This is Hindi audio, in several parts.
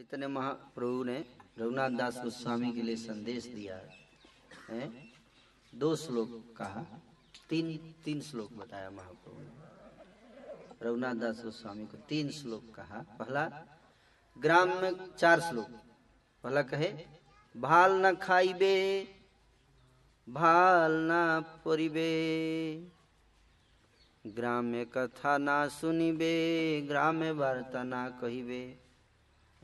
चैतन्य महाप्रभु ने रघुनाथ दास गोस्वामी के लिए संदेश दिया है। दो श्लोक कहा, तीन तीन श्लोक बताया महाप्रभु ने। रघुनाथ दास गोस्वामी को तीन श्लोक कहा। पहला, ग्राम में चार श्लोक। पहला कहे, भाल न खाइबे, भाल न परिबे। ग्राम्य कथा ना सुनिबे ग्राम्य वार्ता ना कहिबे।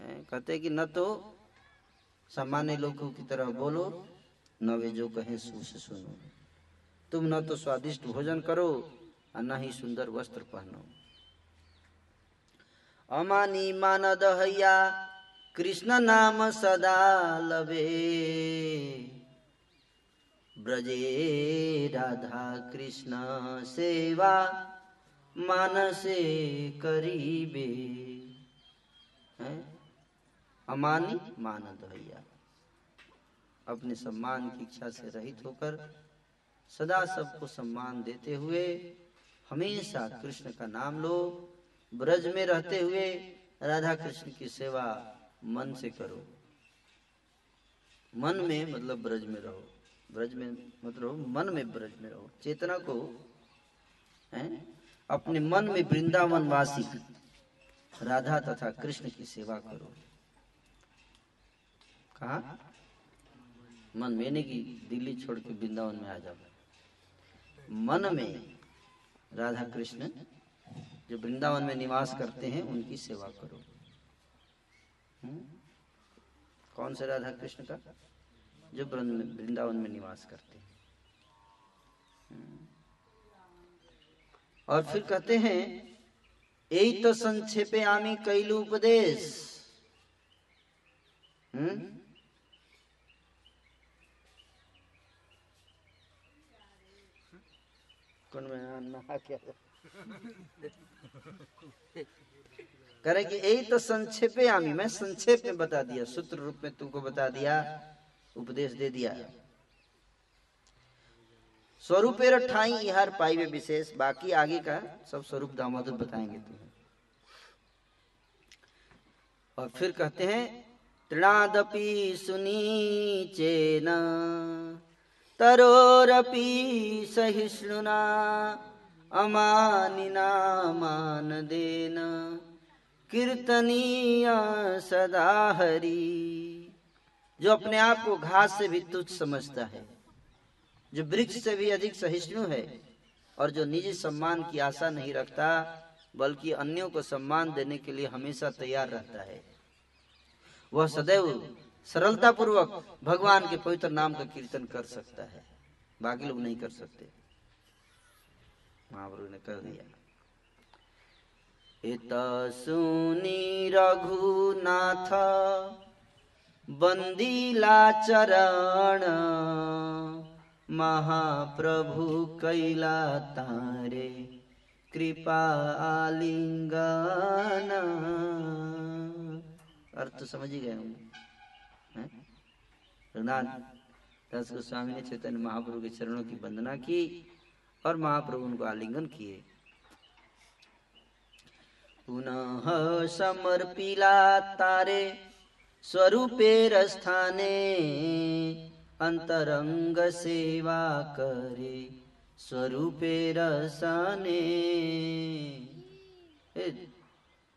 कहते कि न तो सामान्य लोगों की तरह बोलो, न वे जो कहें सो सुनो। तुम न तो स्वादिष्ट भोजन करो और न ही सुंदर वस्त्र पहनो। अमानी मान दहैया कृष्ण नाम सदा लबे ब्रजे राधा कृष्ण सेवा मानसे करीबे। हैं? अमानी मानद भैया अपने सम्मान की इच्छा से रहित होकर सदा सबको सम्मान देते हुए हमेशा कृष्ण का नाम लो। ब्रज में रहते हुए राधा कृष्ण की सेवा मन से करो। मन में मतलब ब्रज में रहो। ब्रज में मतलब मन में ब्रज में रहो। चेतना को हैं, अपने मन में वृंदावन वासी राधा तथा कृष्ण की सेवा करो। कहा? मन में नहीं कि दिल्ली छोड़ के वृंदावन में आ जाओ। मन में राधा कृष्ण जो वृंदावन में निवास करते हैं, उनकी सेवा करो। हम्म? कौन से राधा कृष्ण का? जो वृंदावन में निवास करते हैं। हम्म। और फिर कहते हैं यही तो संक्षेपे आमी कैलू उपदेश। हम्म? कौन में नहा क्या करे कि यही तो संक्षेपे आमी, मैं संक्षेप में बता दिया, सूत्र रूप में तुमको बता दिया, उपदेश दे दिया। स्वरूपेर ठाई, इहार पाइवे विशेष, बाकी आगे का सब स्वरूप दामोदर बताएँगे तुम्हें। और फिर कहते हैं तृणादपि सुनीचेन तरोरपि सहिष्णुना, अमानिना मानदेन कीर्तनीय सदा हरि, जो अपने आप को घास से भी तुच्छ समझता है, जो वृक्ष से भी अधिक सहिष्णु है, और जो निजी सम्मान की आशा नहीं रखता, बल्कि अन्यों को सम्मान देने के लिए हमेशा तैयार रहता है। वह सदैव सरलता पूर्वक भगवान के पवित्र नाम का कीर्तन कर सकता है। बाकी लोग नहीं कर सकते। महाप्रभु ने कर दिया। सुनी रघुनाथ बंदीला चरण, महाप्रभु कैला तारे, कृपा आलिंगन। अर्थ समझ गए होंगे? रघुनाथ दास गोस्वामी ने चैतन्य महाप्रभु के चरणों की वंदना की और महाप्रभु उनको आलिंगन किए। पुनः समर्पिला तारे स्वरूपेर स्थाने अंतरंग सेवा करे स्वरूपेर साने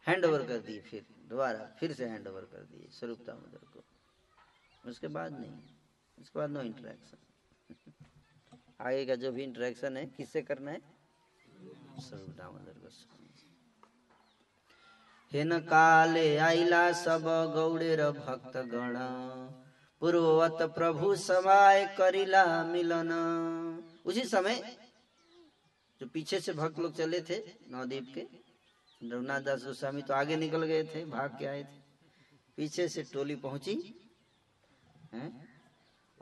हैंड ओवर कर दिए फिर, दोबारा फिर से हैंड ओवर कर दिए स्वरूप दामोदर को उसके बाद नहीं उसके बाद नो इंटरेक्शन आगे का जो भी इंटरेक्शन है, किससे करना है? स्वरूप दामोदर गोस्वामी हेन काले आइला सब गौड़ेर भक्त गण पूर्ववत प्रभु समाय करिला मिलन। उसी समय जो पीछे से भक्त लोग चले थे, नवदीप के, रघुनाथ दास गोस्वामी तो आगे निकल गए थे, भाग के आए थे। पीछे से टोली पहुँची हैं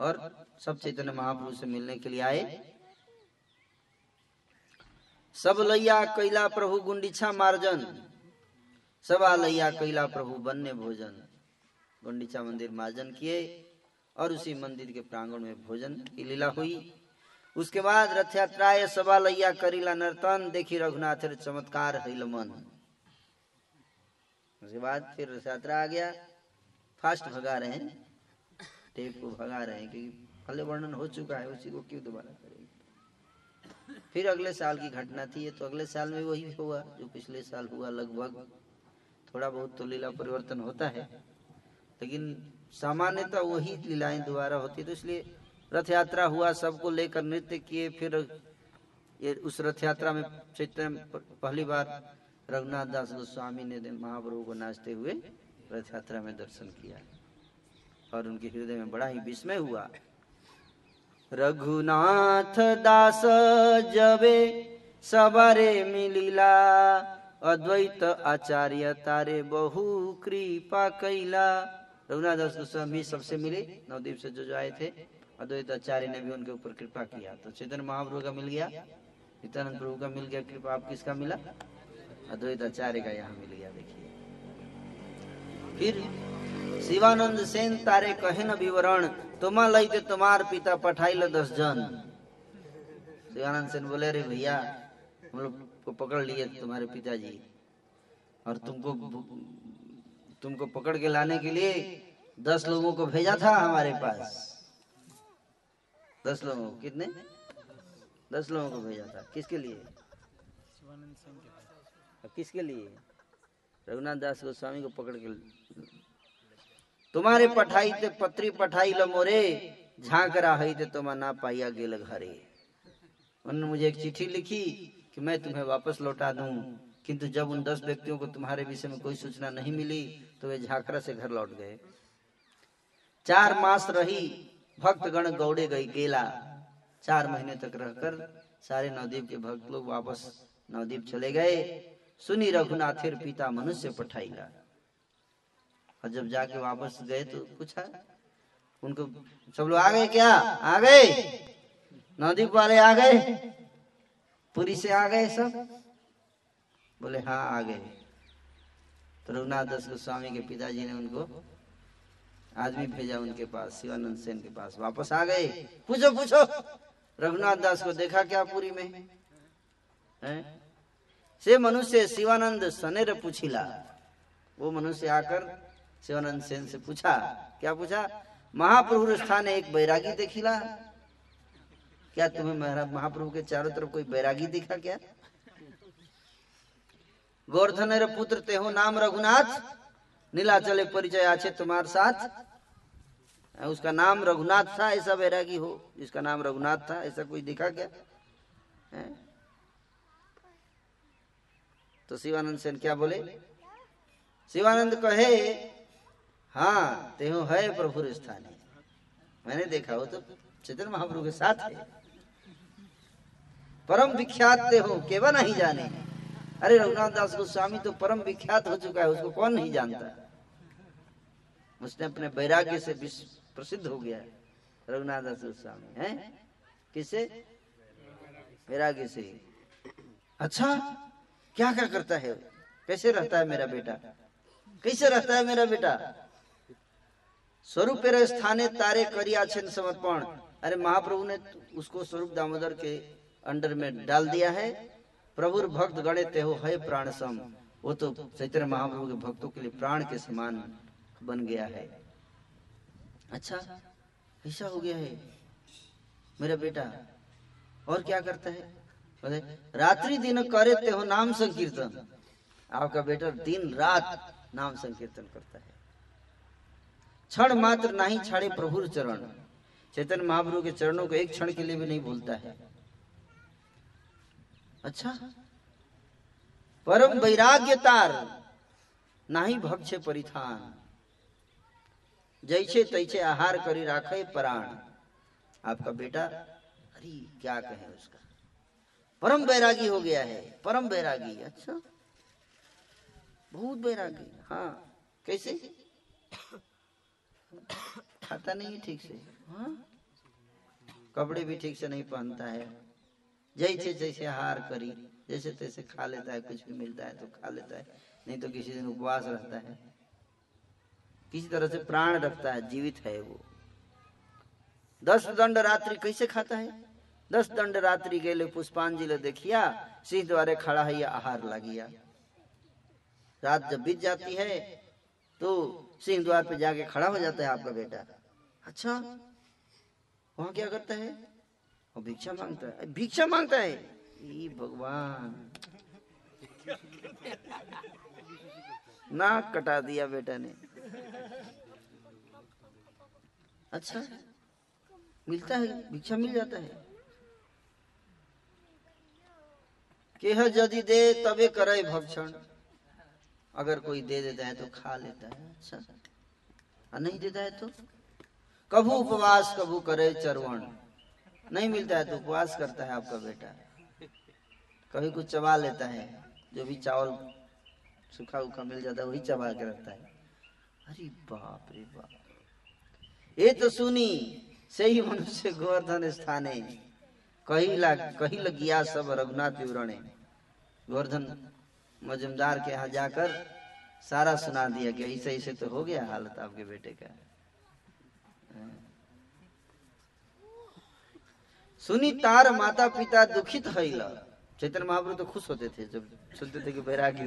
और सब चैतन्य महाप्रभु से मिलने के लिए आए। सब लैया कैला प्रभु गुंडीछा मार्जन। सबा लैया कैला प्रभु बन्ने भोजन। गुंडीचा मंदिर मार्जन किए और उसी मंदिर के प्रांगण में भोजन की लीला हुई। उसके बाद रथ यात्रा सभा लैया करीला नर्तन, देखी रघुनाथ चमत्कार हिल मन। उसके बाद फिर रथ यात्रा आ गया। फास्ट भगा रहे हैं। टेप को भगा रहे हैं क्योंकि पहले वर्णन हो चुका है, उसी को क्यों दोबारा करेंगे? फिर अगले साल की घटना थी तो अगले साल में वही हुआ जो पिछले साल हुआ लगभग। थोड़ा बहुत तो लीला परिवर्तन होता है, लेकिन सामान्यतः वही लीलाएँ दोबारा होती तो इसलिए रथ यात्रा हुआ, सबको लेकर नृत्य किए, फिर ये उस रथ यात्रा में चैत्र पहली बार रघुनाथ दास गोस्वामी ने महाप्रभु को नाचते हुए रथ यात्रा में दर्शन किया। और उनके हृदय में बड़ा ही विस्मय हुआ। रघुनाथ दास जबे सबरे मिलिला, अद्वैत आचार्य तारे बहु कृपा कैला। रघुनाथ दास गोस्वामी सबसे मिले, नवदीप से जो जो आए थे, अद्वैत आचार्य ने भी उनके ऊपर कृपा किया। तो चेतन महाप्रभु का मिल गया, नित्यानंद प्रभु का मिल गया, कृपा आप किसका मिला? अद्वैत आचार्य का यहाँ मिल गया, देखिए। फिर शिवानंद सेन तारे कहे न विवरण तुमा लैते तुम्हार पिता पठाइल दस जन शिवानंद सेन बोले अरे भैया हम लोग को पकड़ लिए तुम्हारे पिताजी और तुमको तुमको पकड़ के लाने के लिए दस लोगों को भेजा था हमारे पास दस लोगों कितने दस लोगों को भेजा था किसके लिए किसके लिए रघुनाथ दास गोस्वामी को पकड़ के तुम्हारे पठाई ते पत्री पठाई लो मोरे झाँक रहा है तुम ना पाइया गेल घरे। उन्होंने मुझे एक चिट्ठी लिखी कि मैं तुम्हें वापस लौटा दूँ, किंतु जब उन दस व्यक्तियों को तुम्हारे विषय में कोई सूचना नहीं मिली तो वे झाकरा से घर लौट गए। चार मास रही, भक्तगण गौड़े गई गेला। चार महीने तक रहकर सारे नवदीप के भक्त लोग वापस नवदीप चले गए। सुनी रघुनाथिर पिता मनुष्य पठाईला और जब जाके वापस गए तो पूछा, उनको, सब लोग आ गए क्या? आ गए? नवदीप वाले आ गए? पुरी से आ गए सब? बोले हाँ आ गए। तो रघुनाथ दास गोस्वामी के पिताजी ने उनको आदमी भेजा उनके पास, शिवानंद सेन के पास। वापस आ गए। पूछो पूछो। रघुनाथ दास को देखा क्या पूरी में? है? से मनुष्य शिवानंद सनेर पूछिला। वो मनुष्य आकर शिवानंद सेन से पूछा, क्या पूछा? महाप्रभु स्थान एक बैरागी देखिला क्या तुम्हें महाप्रभु के चारों तरफ़ कोई बैरागी दिखा क्या? गोवर्धन पुत्र तेहो नाम रघुनाथ। नीलाचले परिचय आछे तुम्हारे साथ। उसका नाम रघुनाथ था, ऐसा बैरागी हो। जिसका नाम रघुनाथ था, ऐसा कोई दिखा क्या? है? तो शिवानंद सेन क्या बोले? शिवानंद कहे हाँ तेहो है प्रभु स्थान। मैंने देखा, वो तो चेतन महाप्रभु के साथ है। परम विख्यात ते हो केवल नहीं जाने। अरे रघुनाथ दास गोस्वामी तो परम विख्यात हो चुका है, उसको कौन नहीं जानता? उसने अपने वैराग्य से विश्व प्रसिद्ध हो गया रघुनाथ दास गोस्वामी, है? किसे? वैराग्य से। अच्छा क्या क्या करता है? कैसे रहता है मेरा बेटा? कैसे रहता है मेरा बेटा? स्वरूप स्थाने तारे करिया समर्पण अरे महाप्रभु ने उसको स्वरूप दामोदर के अंडर में डाल दिया है प्रभु भक्त गणे ते हो है प्राण सम वो तो चैतन्य महाप्रभु के भक्तों के लिए प्राण के समान बन गया है अच्छा ऐसा हो गया है मेरा बेटा और क्या करता है रात्रि दिन करे ते हो नाम संकीर्तन आपका बेटा दिन रात नाम संकीर्तन करता है क्षण मात्र नहीं छाड़े प्रभुर चरण। चैतन्य महाप्रभु के चरणों को एक क्षण के लिए भी नहीं भूलता है। अच्छा? परम वैराग्य तार नाही भक्ष परिधान। जैसे तैसे आहार करी राखे प्राण। आपका बेटा, अरे क्या कहे उसका? परम बैरागी हो गया है, परम बैरागी अच्छा? बहुत बैरागी हाँ। कैसे? खाता नहीं है ठीक से हाँ? कपड़े भी ठीक से नहीं पहनता है। जैसे जैसे आहार करी, जैसे, तैसे खा लेता है, कुछ भी मिलता है तो खा लेता है, नहीं तो किसी दिन उपवास रहता है। किसी तरह से प्राण रखता है, जीवित है वो। दस दंड रात्रि कैसे खाता है? दस दंड रात्रि गेले पुष्पांजलि देखिया, सिंह द्वारे खड़ा है या आहार लागिया। रात जब बीत जाती है तो सिंह द्वार पे जाके खड़ा हो जाता है आपका बेटा। अच्छा वहाँ क्या करता है? और भिक्षा माँगता है। भिक्षा माँगता है? ई भगवान। नाक कटा दिया बेटा ने। अच्छा मिलता है? भिक्षा मिल जाता है? केह यदि दे तबे करे भक्षण। अगर कोई दे देता है तो खा लेता है। अच्छा। और नहीं देता है तो? कभू उपवास, कभू करे चरवण। नहीं मिलता है तो उपवास करता है आपका बेटा। कभी कुछ चबा लेता है, जो भी चावल सूखा उखा मिल जाता है, वही चबा के रखता है। अरे बाप रे बाप। ये तो सुनी, सही मनुष्य गोवर्धन स्थाने। कही ला, कही लगिया सब रघुनाथ विवरण। गोवर्धन मजमदार के यहाँ जाकर सारा सुना दिया कि ऐसे ऐसे तो हो गया हालत आपके बेटे का। सुनी तार माता पिता दुखित हईल चैतन्य महाप्रभु तो खुश होते थे, जब सुनते थे कि बैरागी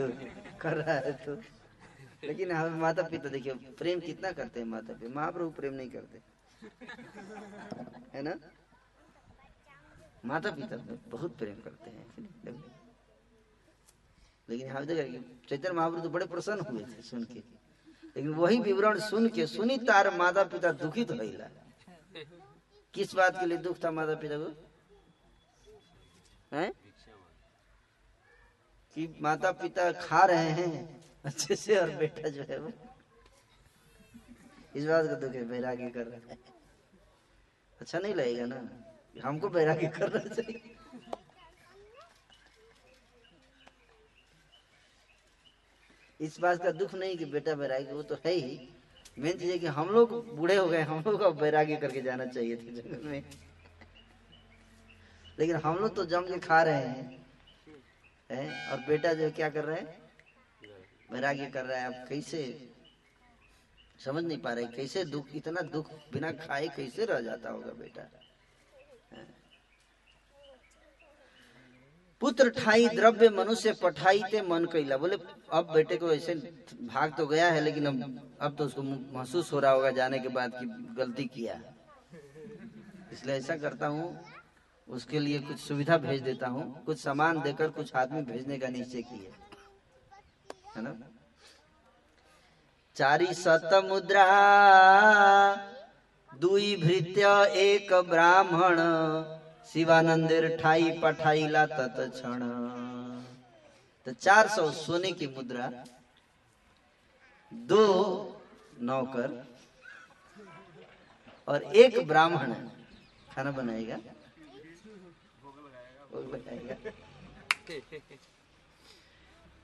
कर रहा है तो। लेकिन हमें माता पिता देखिए, प्रेम कितना करते हैं माता पिता महाप्रभु प्रेम नहीं करते। है ना? माता पिता बहुत प्रेम करते हैं लेकिन हम देखा चैतन्य महाप्रभु तो बड़े प्रसन्न हुए थे सुन के। लेकिन वही विवरण सुन के सुनी तार माता पिता दुखित भइला किस बात के लिए दुख था माता पिता को? हैं? कि माता पिता खा रहे हैं, अच्छे से और बेटा जो है वो। इस बात का दुख है बैरागी कर रहा है। अच्छा नहीं लगेगा ना? हमको बैरागी करना चाहिए। इस बात का दुख नहीं कि बेटा बैरागी वो तो है ही। मेन चीज़ है कि हम लोग बूढ़े हो गए, हम लोग को बैरागी करके जाना चाहिए थे जंगल में। लेकिन हम लोग तो जम के खा रहे हैं, है? और बेटा जो क्या कर रहा है? बैरागी कर रहा है। अब कैसे? समझ नहीं पा रहे, कैसे दुख, इतना दुख बिना खाए कैसे रह जाता होगा बेटा? पुत्र ठाई द्रव्य मनुष्य पठाई ते मन कैला बोले, अब बेटे को ऐसे भाग तो गया है, लेकिन अब अब तो उसको महसूस हो रहा होगा जाने के बाद कि गलती किया इसलिए ऐसा करता हूँ, उसके लिए कुछ सुविधा भेज देता हूँ। कुछ सामान देकर कुछ आदमी भेजने का निश्चय किए है। ना? चारी सत मुद्रा दुई भृत्य, एक ब्राह्मण शिवानंदेर ठाई पठाईला तत क्षण तो चार सौ सोने की मुद्रा, दो नौकर और एक ब्राह्मण खाना बनाएगा?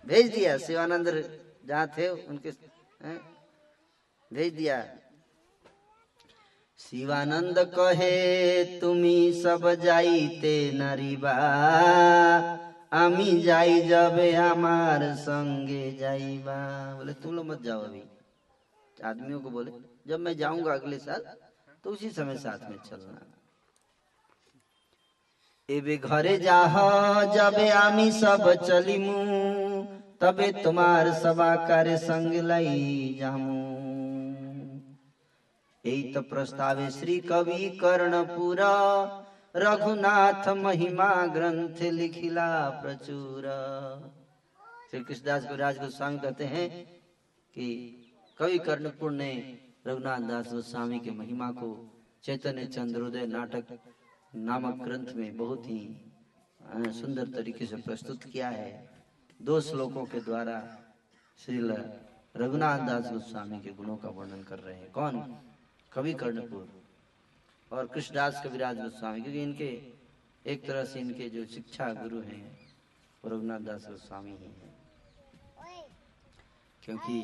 भेज दिया शिवानंद जहाँ थे, उनके भेज दिया। शिवानंद कहे তুমি সব যাইতে নারিবা আমি যাই যাবে আমার संगे जाइबा बोले तुम लोग मत जाओ अभी आदमियों को बोले जब मैं जाऊंगा अगले साल तो उसी समय साथ में चलना এবে ঘরে যাহ যাবে আমি সব চলিমু তবে তোমার সবাকারে সঙ্গ লাই যামু एत प्रस्तावे श्री कवि कर्णपुर। रघुनाथ महिमा ग्रंथ लिखिला प्रचुर। श्री कृष्णदास गुरुराज गोस्वामी कहते हैं कि कवि कर्णपुर ने रघुनाथ दास गोस्वामी के महिमा को चैतन्य चंद्रोदय नाटक नामक ग्रंथ में बहुत ही सुंदर तरीके से प्रस्तुत किया है। दो श्लोकों के द्वारा श्री रघुनाथ दास गोस्वामी के गुणों का वर्णन कर रहे हैं। कौन? कवि कर्णपुर और कृष्णदास कविराज गोस्वामी, क्योंकि इनके एक तरह से इनके जो शिक्षा गुरु हैं रघुनाथ दास गोस्वामी ही हैं। क्योंकि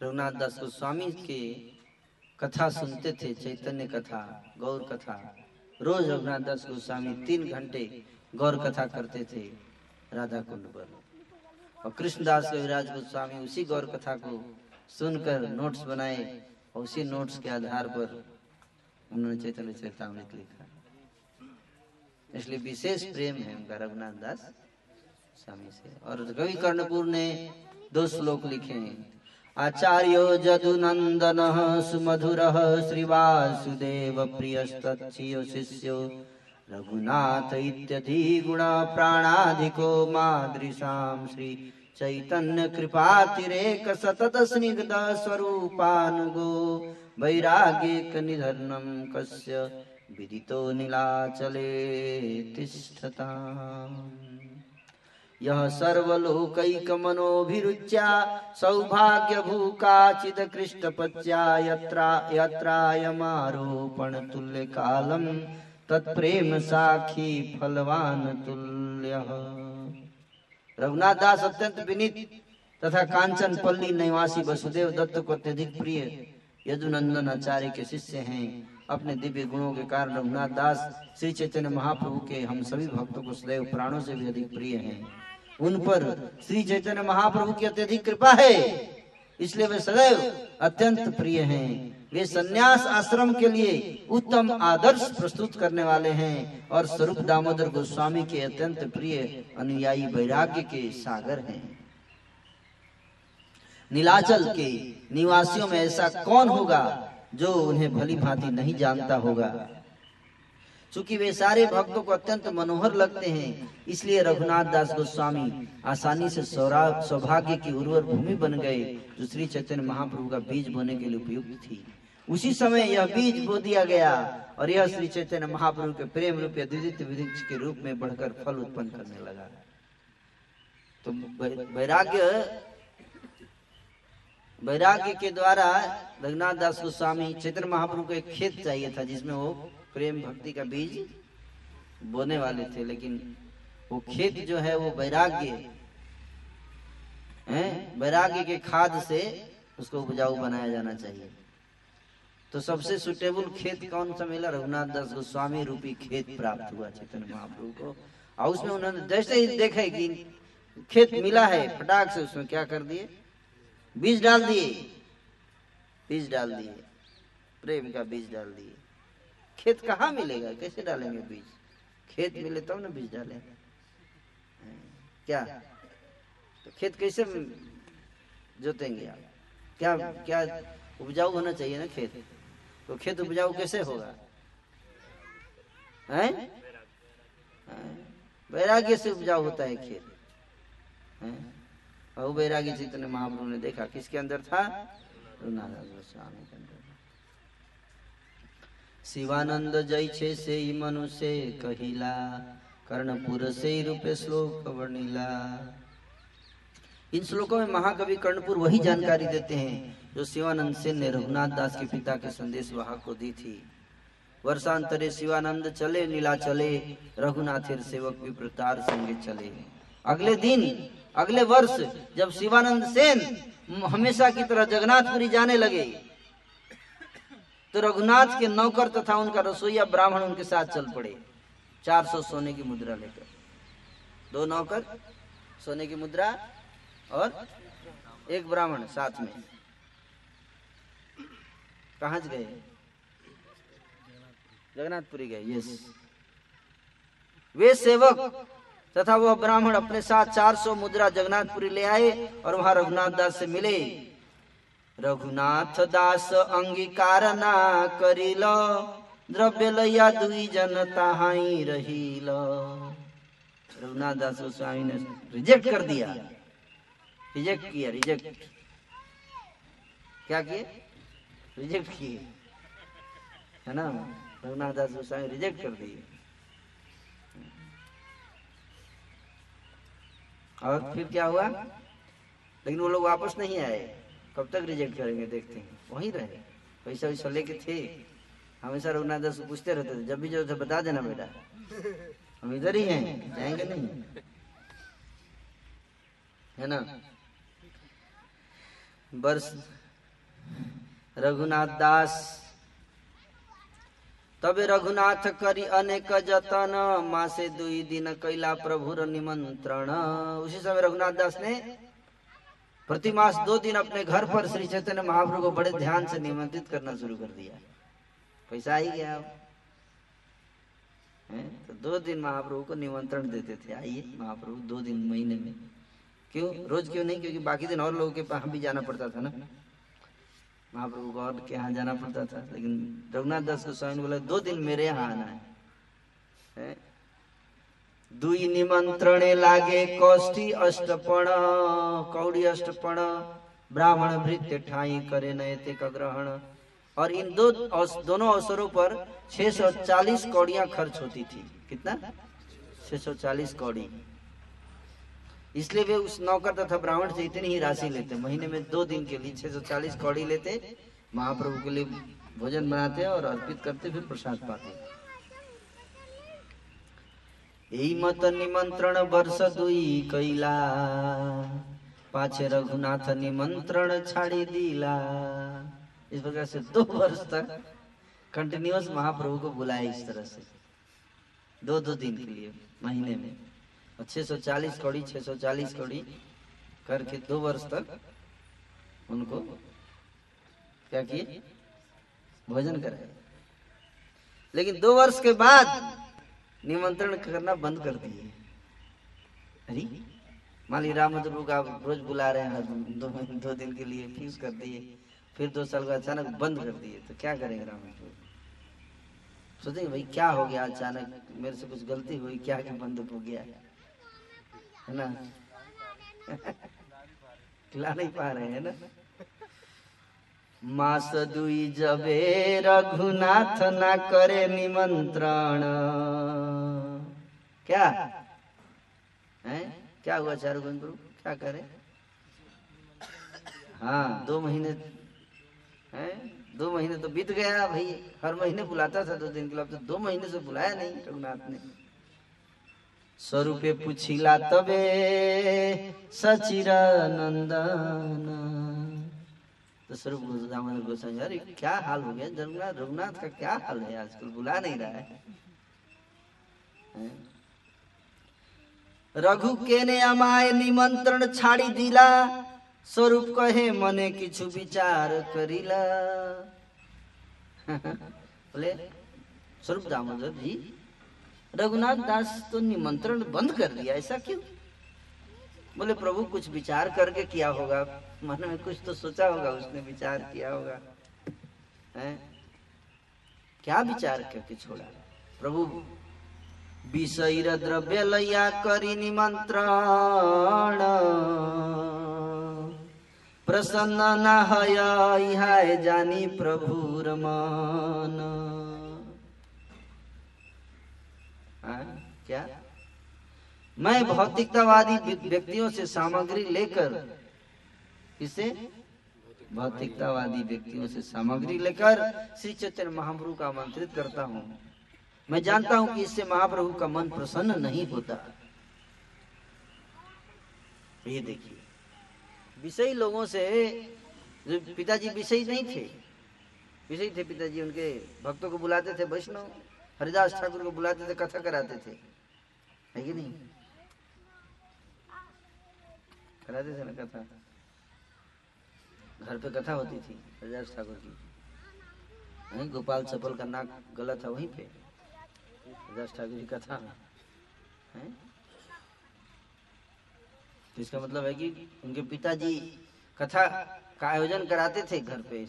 रघुनाथ दास गोस्वामी के कथा सुनते थे, चैतन्य कथा, गौर कथा। रोज रघुनाथ दास गोस्वामी तीन घंटे गौर कथा करते थे राधा कुंड पर। और कृष्णदास कविराज गोस्वामी उसी गौर कथा को सुनकर नोट्स बनाए और उसी नोट्स के आधार पर उन्होंने चैतन्य चरितमृत लिखा। इसलिए विशेष प्रेम है उनका रघुनाथ दास स्वामी से। और कवि कर्णपुर ने दो श्लोक लिखे हैं। आचार्यो जदुनन्दनः सुमधुरः श्रीवासुदेवप्रियस्तच्छियो शिष्यो रघुनाथ इत्यधिगुणप्राणाधिको मादृशां श्री चैतन्य कृपातिरेक सतत स्निग्ध स्वरूपानुगो। वैरागेक निधर्णम कस्य विदितो नीलाचले तिष्ठता। यः सर्वलोकैकमनोभिरुच्या सौभाग्यभूका चिदकृष्टपच्या यत्रा यत्रायमारोपणतुल्यकालं तत्प्रेमसाखी फलवान् तुल्यः रघुनाथ दास अत्यंत विनीत तथा कांचन पल्ली निवासी वसुदेव दत्त को अत्यधिक प्रिय। यदुनंदन आचार्य के शिष्य हैं। अपने दिव्य गुणों के कारण रघुनाथ दास श्री चैतन्य महाप्रभु के हम सभी भक्तों को सदैव प्राणों से भी अधिक प्रिय हैं। उन पर श्री चैतन्य महाप्रभु की अत्यधिक कृपा है। इसलिए वे सदैव अत्यंत प्रिय हैं। वे सन्यास आश्रम के लिए उत्तम आदर्श प्रस्तुत करने वाले हैं और स्वरूप दामोदर गोस्वामी के अत्यंत प्रिय अनुयायी वैराग्य के सागर हैं। नीलाचल के निवासियों में ऐसा कौन होगा जो उन्हें भली भांति नहीं जानता होगा? चूँकि वे सारे भक्तों को अत्यंत मनोहर लगते हैं, इसलिए रघुनाथ दास गोस्वामी आसानी से सौभाग्य की उर्वर भूमि बन गए जो श्री चैतन्य महाप्रभु का बीज बोने के लिए उपयुक्त थी। उसी समय यह बीज बो दिया गया और यह श्री चैतन्य महाप्रभु के प्रेम रूप वृक्ष के रूप में बढ़कर फल उत्पन्न करने लगा। तो वैराग्य वैराग्य के द्वारा रघुनाथ दास गोस्वामी चैतन्य महाप्रभु को एक खेत चाहिए था जिसमें वो प्रेम भक्ति का बीज बोने वाले थे, लेकिन वो खेत जो है वो वैराग्य, है, वैराग्य के खाद से उसको उपजाऊ बनाया जाना चाहिए। तो सबसे सुटेबल खेत कौन सा मिला? रघुनाथ दास गोस्वामी रूपी खेत प्राप्त हुआ चैतन्य महाप्रभु को। और उसमें उन्होंने जैसे ही देखे कि खेत मिला है, फटाक से उसमें क्या कर दिए? बीज डाल दिए। बीज डाल दिए। प्रेम का बीज डाल दिए। खेत कहाँ मिलेगा? कैसे डालेंगे बीज? खेत मिले तब ना बीज डालेंगे। क्या? तो खेत कैसे जोतेंगे आप? क्या क्या उपजाऊ होना चाहिए ना खेत? तो खेत उपजाऊ कैसे होगा? हैं? वैराग्य से उपजाऊ होता है खेत। हैं? वो वैराग्य चैतन्य महाप्रभु ने देखा, किसके अंदर था? रघुनाथ गोस्वामी के अंदर। शिवानंद जय छे से मनुष्य कहिला, कर्णपुर से रूपे श्लोक वर्णिला। इन श्लोकों में महाकवि कर्णपुर वही जानकारी देते हैं, जो शिवानंद सेन ने रघुनाथ दास के पिता के संदेश वाहक को दी थी। वर्षांतरे शिवानंद चले, नीला चले, रघुनाथेर सेवक विप्रतार संगे चले। अगले दिन, अगले वर्ष, जब शिवानंद सेन हमेशा की तरह जगन्नाथपुरी जाने लगे तो रघुनाथ के नौकर तथा उनका रसोईया ब्राह्मण उनके साथ चल पड़े। चार सौ सोने की मुद्रा लेकर। दो नौकर, सोने की मुद्रा और एक ब्राह्मण साथ में। कहा गए? जगन्नाथपुरी गए यस वे सेवक तथा वह ब्राह्मण अपने साथ 400 मुद्रा जगन्नाथपुरी ले आए और वहाँ रघुनाथ दास से मिले। रघुनाथ दास अंगीकार ना करिल। द्रव्य लैया दुई जन ताहाई रहील। रघुनाथ दास गोस्वामी ने रिजेक्ट कर दिया। रिजेक्ट किया रिजेक्ट क्या किए? रिजेक्ट किए। है ना? रघुनाथ दास गोस्वामी रिजेक्ट कर दिए। और फिर क्या हुआ? लेकिन वो लोग वापस नहीं आए। कब तक रिजेक्ट करेंगे, देखते हैं। वहीं रहे पैसा वैसा लेके थे। हमेशा रघुनाथ दास पूछते रहते थे। जब भी जो बता देना बेटा। हम इधर ही हैं, जाएँगे नहीं। है ना? वर्ष रघुनाथ दास। तबे रघुनाथ करी अनेक जतन। मासे दुई दिन कैला प्रभुर निमंत्रण। उसी समय रघुनाथ दास ने प्रति मास दो दिन अपने घर पर श्री चैतन्य महाप्रभु को बड़े ध्यान से निमंत्रित करना शुरू कर दिया। पैसा ही गया तो दो दिन महाप्रभु को निमंत्रण देते थे। आइए महाप्रभु, दो दिन महीने में। क्यों? रोज क्यों नहीं? क्योंकि बाकी दिन और लोगों के वहाँ भी जाना पड़ता था ना। महाप्रभु गौर के यहाँ जाना पड़ता था। लेकिन रघुनाथ दास को स्वामी बोला, दो दिन मेरे यहाँ आना है? दुई निमंत्रणे लागे कौष्ठी अष्टपण, कौड़ी अष्टपण, ब्राह्मण भृत्य ठाई करे नयते का ग्रहण। और इन दो दोनों अवसरों पर 640 कौड़ियाँ खर्च होती थी। कितना? 640 कौड़ी। इसलिए वे उस नौकर तथा ब्राह्मण से इतनी ही राशि लेते। महीने में दो दिन के लिए 640 कौड़ी लेते, महाप्रभु के लिए भोजन बनाते और अर्पित करते, फिर प्रसाद पाते। यही मत निमंत्रण वर्ष दुई कैला पाछे रघुनाथ निमंत्रण छाड़ी दिला इस प्रकार से दो वर्ष तक कंटिन्यूस महाप्रभु को बुलाया इस तरह से दो दो दिन के लिए महीने में और 640 कौड़ी 640 कौड़ी करके दो वर्ष तक उनको क्या किए भोजन कराए लेकिन दो वर्ष के बाद निमंत्रण करना बंद कर दिए। अरे मान ली राम का आप रोज बुला रहे हैं दो दो दिन के लिए फिक्स कर दिए। फिर दो साल का अचानक बंद कर दिए तो क्या करेंगे राम सोचेंगे भाई, क्या हो गया अचानक? मेरे से कुछ गलती हुई, क्या क्या बंद हो गया? है ना? खिला नहीं पा रहे हैं ना? मास दुई जबे रघुनाथ ना करे निमंत्रण। क्या? है? क्या हुआ चारू गुरु क्या करे? हाँ दो महीने, हैं? दो महीने तो बीत गया भाई, हर महीने बुलाता था दो दिन के लिए तो दो महीने से बुलाया नहीं रघुनाथ ने। स्वरूपे पुछिला तबे सचिरा नंदन तो स्वरूप दामोदर गोस्वामी अरे, क्या हाल हो गया? रघुनाथ रघुनाथ का क्या हाल है? आजकल बुला नहीं रहा है। रघु के ने अमाय निमंत्रण छाड़ी दिला, स्वरूप कहे, मने किछु विचार करिला। बोले, स्वरूप दामोदर जी, रघुनाथ दास तो निमंत्रण बंद कर दिया, ऐसा क्यों? बोले, प्रभु, कुछ विचार करके किया होगा। मन में कुछ तो सोचा होगा, उसने विचार किया होगा। हैं? क्या विचार करके छोड़ा? प्रभु, विषैर द्रव्य लैया करी निमंत्रण। प्रसन्न न जानी प्रभु रमान। क्या? मैं भौतिकतावादी व्यक्तियों से सामग्री लेकर किसे? भौतिकतावादी व्यक्तियों से सामग्री लेकर श्री चैतन्य महाप्रभु का आमंत्रित करता हूँ। मैं जानता हूँ कि इससे महाप्रभु का मन प्रसन्न नहीं होता। ये देखिए, विषयी लोगों से, जो पिताजी विषयी नहीं थे, विषयी थे पिताजी, उनके भक्तों को बुलाते थे वैष्णव, हरिदास ठाकुर को बुलाते थे, कथा कराते थे। है कि नहीं? कराते थे ना कथा? घर पे कथा होती थी हरिदास ठाकुर की। वहीं गोपाल चपल का नाक गला था, वहीं पे। हरिदास ठाकुर की कथा है? तो इसका मतलब है कि उनके पिताजी कथा का आयोजन कराते थे घर पे।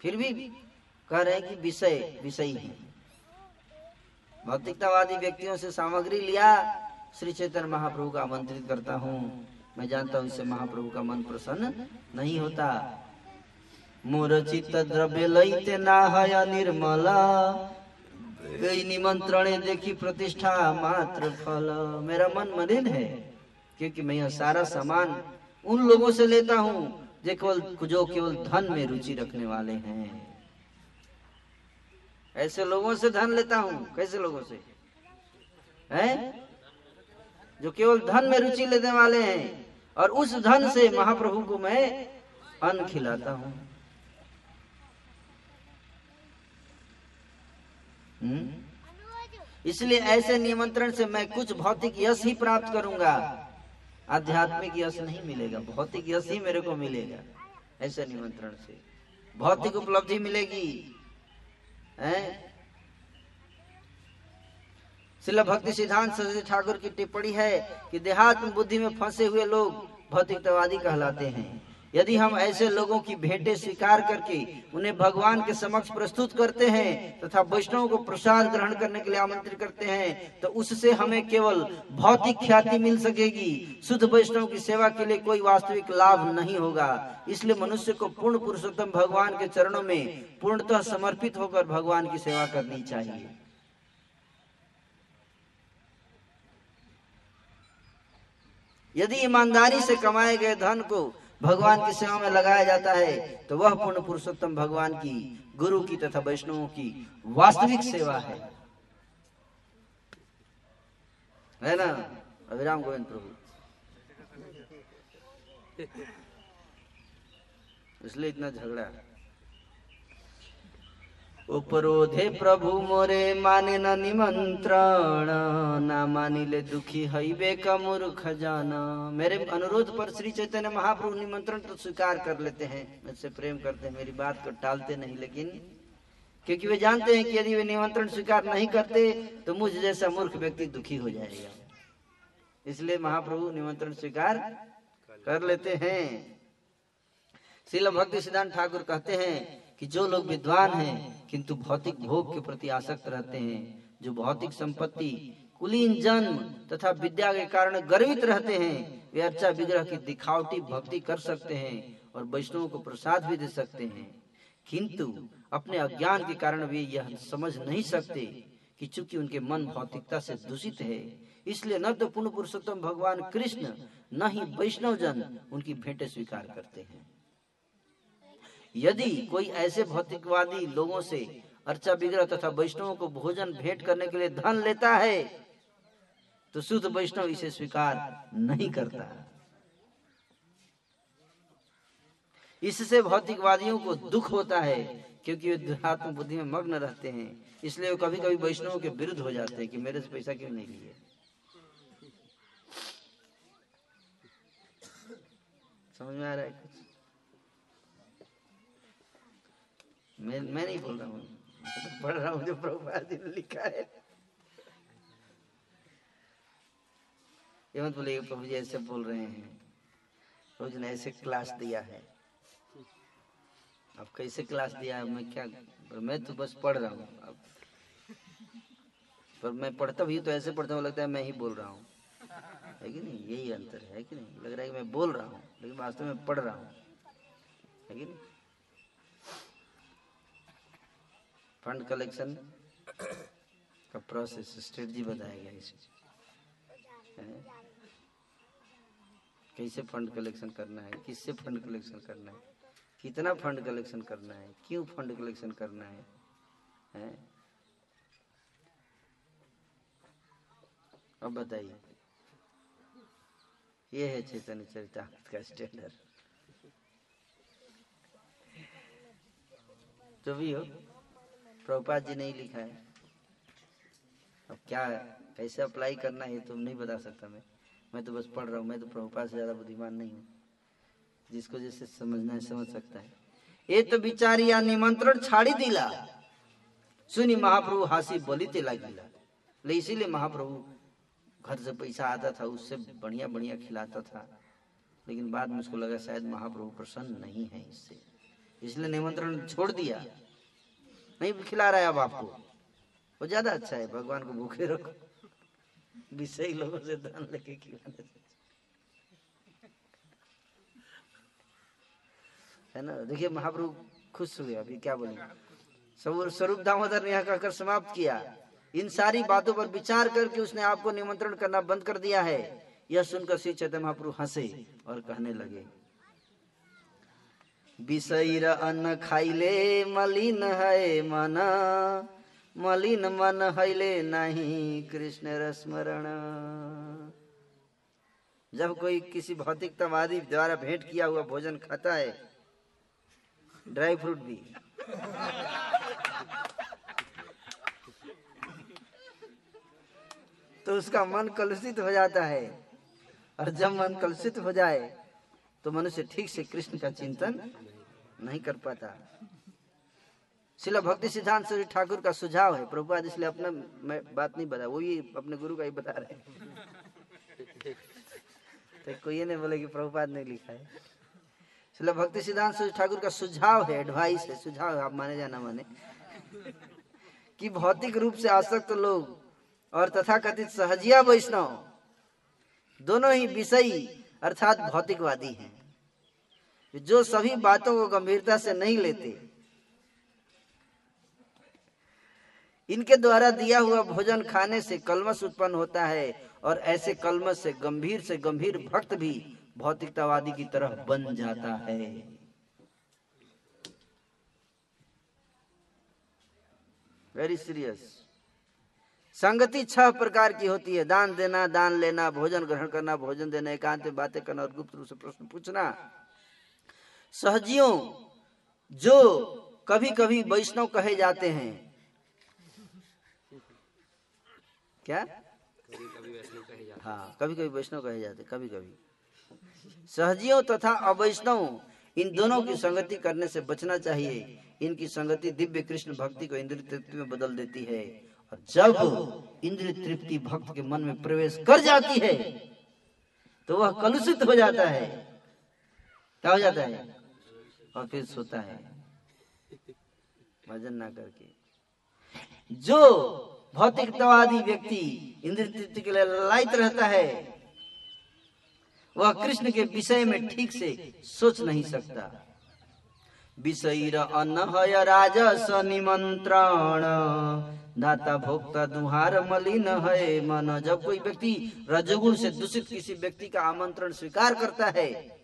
फिर भी कह रहे हैं कि विषय, विषयी है। भौतिकतावादी व्यक्तियों से सामग्री लिया, श्री चैतन्य महाप्रभु का आमंत्रित करता हूँ। मैं जानता हूँ इससे महाप्रभु का मन प्रसन्न नहीं होता। मोर चित्त द्रव्य लैते ना हय निर्मल निमंत्रणे देखी प्रतिष्ठा मात्र फल। मेरा मन मलिन है, क्योंकि मैं यह सारा सामान उन लोगों से लेता हूँ, जो केवल जो केवल धन में रुचि रखने वाले हैं। ऐसे लोगों से धन लेता हूँ, कैसे लोगों से? हैं? जो केवल धन में रुचि लेने वाले हैं। और उस धन से महाप्रभु को मैं अन्न खिलाता हूँ। हम्म? इसलिए ऐसे निमंत्रण से मैं कुछ भौतिक यश ही प्राप्त करूँगा। आध्यात्मिक यश नहीं मिलेगा, भौतिक यश ही मेरे को मिलेगा, ऐसे निमंत्रण से। भौतिक उपलब्धि मिलेगी, हैं? शिला भक्ति सिद्धांत सरस्वती ठाकुर की टिप्पणी है कि देहात्म बुद्धि में फंसे हुए लोग भौतिकतावादी कहलाते हैं। यदि हम ऐसे लोगों की भेंटें स्वीकार करके उन्हें भगवान के समक्ष प्रस्तुत करते हैं तथा वैष्णव को प्रसाद ग्रहण करने के लिए आमंत्रित करते हैं तो उससे हमें केवल भौतिक ख्याति मिल सकेगी। शुद्ध वैष्णव की सेवा के लिए कोई वास्तविक लाभ नहीं होगा। इसलिए मनुष्य को पूर्ण पुरुषोत्तम भगवान के चरणों में पूर्णतः समर्पित होकर भगवान की सेवा करनी चाहिए। यदि ईमानदारी से कमाए गए धन को भगवान की सेवा में लगाया जाता है तो वह पूर्ण पुरुषोत्तम भगवान की, गुरु की तथा वैष्णवों की वास्तविक सेवा है। है ना? अभिराम गोविंद प्रभु। इसलिए इतना झगड़ा उपरोधे प्रभु मोरे माने न निमंत्रण। ना मानिले दुखी हईबे का मूर्ख जाना। मेरे अनुरोध पर श्री चैतन्य महाप्रभु निमंत्रण तो स्वीकार कर लेते हैं। मुझसे प्रेम करते हैं, मेरी बात को टालते नहीं, लेकिन क्योंकि वे जानते हैं कि यदि वे निमंत्रण स्वीकार नहीं करते तो मुझ जैसा मूर्ख व्यक्ति दुखी हो जाएगा। इसलिए महाप्रभु निमंत्रण स्वीकार कर लेते हैं। शिल भक्ति सिद्धांत ठाकुर कहते हैं कि जो लोग विद्वान हैं, किंतु भौतिक भोग के प्रति आसक्त रहते हैं, जो भौतिक संपत्ति, कुलीन जन्म तथा विद्या के कारण गर्वित रहते हैं, वे अर्चा विग्रह की दिखावटी भक्ति कर सकते हैं और वैष्णव को प्रसाद भी दे सकते हैं। किंतु अपने अज्ञान के कारण वे यह समझ नहीं सकते कि चूँकि उनके मन भौतिकता से दूषित है, इसलिए न तो पूर्ण पुरुषोत्तम भगवान कृष्ण, न ही वैष्णव जन उनकी भेंटे स्वीकार करते हैं। यदि कोई ऐसे भौतिकवादी लोगों से अर्चा विग्रह तथा वैष्णवों को भोजन भेंट करने के लिए धन लेता है तो शुद्ध वैष्णव इसे स्वीकार नहीं करता। इससे भौतिकवादियों को दुख होता है, क्योंकि वे आत्म बुद्धि में मग्न रहते हैं। इसलिए वो कभी कभी वैष्णवों के विरुद्ध हो जाते हैं कि मेरे से पैसा क्यों नहीं लिए। समझ में आ रहा है? मैं मैं नहीं बोल रहा हूँ। तो पढ़ रहा हूँ जो प्रभुपाद जी ने लिखा है। ये मत बोलिए प्रभु जी ऐसे बोल रहे हैं। प्रभु जी ने ऐसे क्लास दिया है। अब कैसे क्लास दिया है? मैं क्या पर मैं तो बस पढ़ रहा हूँ। अब पर मैं पढ़ता भी तो ऐसे पढ़ता हूँ, लगता है मैं ही बोल रहा हूँ। है कि नहीं? यही अंतर है कि नहीं? लग रहा है कि मैं बोल रहा हूँ, लेकिन वास्तव में पढ़ रहा हूँ। है कि नहीं? फंड कलेक्शन का प्रोसेस स्ट्रेटजी बताया गया इसमें कैसे फंड कलेक्शन करना है? किससे फंड कलेक्शन करना है? कितना फंड कलेक्शन करना है? क्यों फंड कलेक्शन करना है? अब बताइए। ये है चैतन्य चरितामृत का स्टैंडर्ड जो भी हो। प्रभुपाद जी नहीं लिखा है। अब क्या, कैसे अप्लाई करना है तुम नहीं बता सकता मैं। मैं तो बस पढ़ रहा हूँ, मैं तो प्रभुपाद से ज़्यादा बुद्धिमान नहीं हूँ। जिसको जैसे समझना है, समझ सकता है। ये तो बिचारी या निमंत्रण छाड़ी दिला। सुनी महाप्रभु हासी बोली तेला गिला ले इसीलिए महाप्रभु घर से पैसा आता था, उससे बढ़िया बढ़िया खिलाता था। लेकिन बाद में उसको लगा शायद महाप्रभु प्रसन्न नहीं है इससे। इसलिए निमंत्रण छोड़ दिया। नहीं खिला रहा है अब आपको। वो ज़्यादा अच्छा है, भगवान को भूखे रखो। विषय लोगों से धन लेके खिलाने से है ना? देखिए, महाप्रभु खुश हुए अभी, क्या बोले। स्वरूप दामोदर ने यहाँ कहकर समाप्त किया। इन सारी बातों पर विचार करके उसने आपको निमंत्रण करना बंद कर दिया है। यह सुनकर श्री चैतन्य महाप्रभु हंसे और कहने लगे। विषैर अन्न खाइले मलिन है मन। मलिन मन हैले नहीं कृष्ण स्मरण जब कोई किसी भौतिकतावादी द्वारा भेंट किया हुआ भोजन खाता है, ड्राई फ्रूट भी। तो उसका मन कलुषित हो जाता है। और जब मन कलुषित हो जाए तो मनुष्य ठीक से कृष्ण का चिंतन नहीं कर पाता। शिला भक्ति सिद्धांत श्री ठाकुर का सुझाव है। प्रभुपाद इसलिए अपना मैं बात नहीं बता, वो ही अपने गुरु का ही बता रहे तो कोई नहीं बोले कि प्रभुपाद ने लिखा है। इसलिए भक्ति सिद्धांत सूर्य ठाकुर का सुझाव है एडवाइस है। सुझाव है आप माने जाना माने। कि भौतिक रूप से आसक्त लोग और तथा कथित सहजिया वैष्णव, दोनों ही विषयी अर्थात भौतिकवादी हैं। जो सभी बातों को गंभीरता से नहीं लेते, इनके द्वारा दिया हुआ भोजन खाने से कलमस उत्पन्न होता है और ऐसे कलमस से गंभीर से गंभीर भक्त भी भौतिकतावादी की तरह बन जाता है। वेरी सीरियस संगति छह प्रकार की होती है। दान देना, दान लेना, भोजन ग्रहण करना, भोजन देना, एकांत में बातें करना और गुप्त रूप से प्रश्न पूछना। सहजियों, जो कभी कभी वैष्णव कहे जाते हैं। क्या? हाँ कभी कभी वैष्णव कहे जाते कभी कभी सहजियों तथा अवैष्णव, इन दोनों की संगति करने से बचना चाहिए। इनकी संगति दिव्य कृष्ण भक्ति को इंद्रिय तृप्ति में बदल देती है। और जब इंद्रिय तृप्ति भक्त के मन में प्रवेश कर जाती है तो वह कलुषित हो जाता है। क्या हो जाता है? और फिर सोता है। भजन ना करके। जो भौतिकतावादी व्यक्ति इंद्र तृप्ति के लिए ललायित रहता है, वह कृष्ण के विषय में ठीक से सोच नहीं सकता। विषय अन्न राजस निमंत्रण, दाता भोक्ता दुहार मलिन है मन। जब कोई व्यक्ति रजगुण से दूषित किसी व्यक्ति का आमंत्रण स्वीकार करता है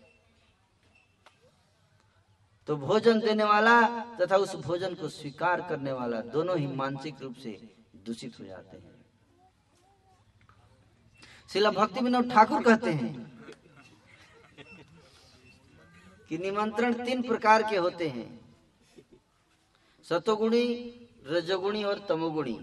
तो भोजन देने वाला तथा उस भोजन को स्वीकार करने वाला दोनों ही मानसिक रूप से दूषित हो जाते हैं। शिला भक्ति विनोद ठाकुर कहते हैं कि निमंत्रण तीन प्रकार के होते हैं। सतोगुणी, रजोगुणी और तमोगुणी।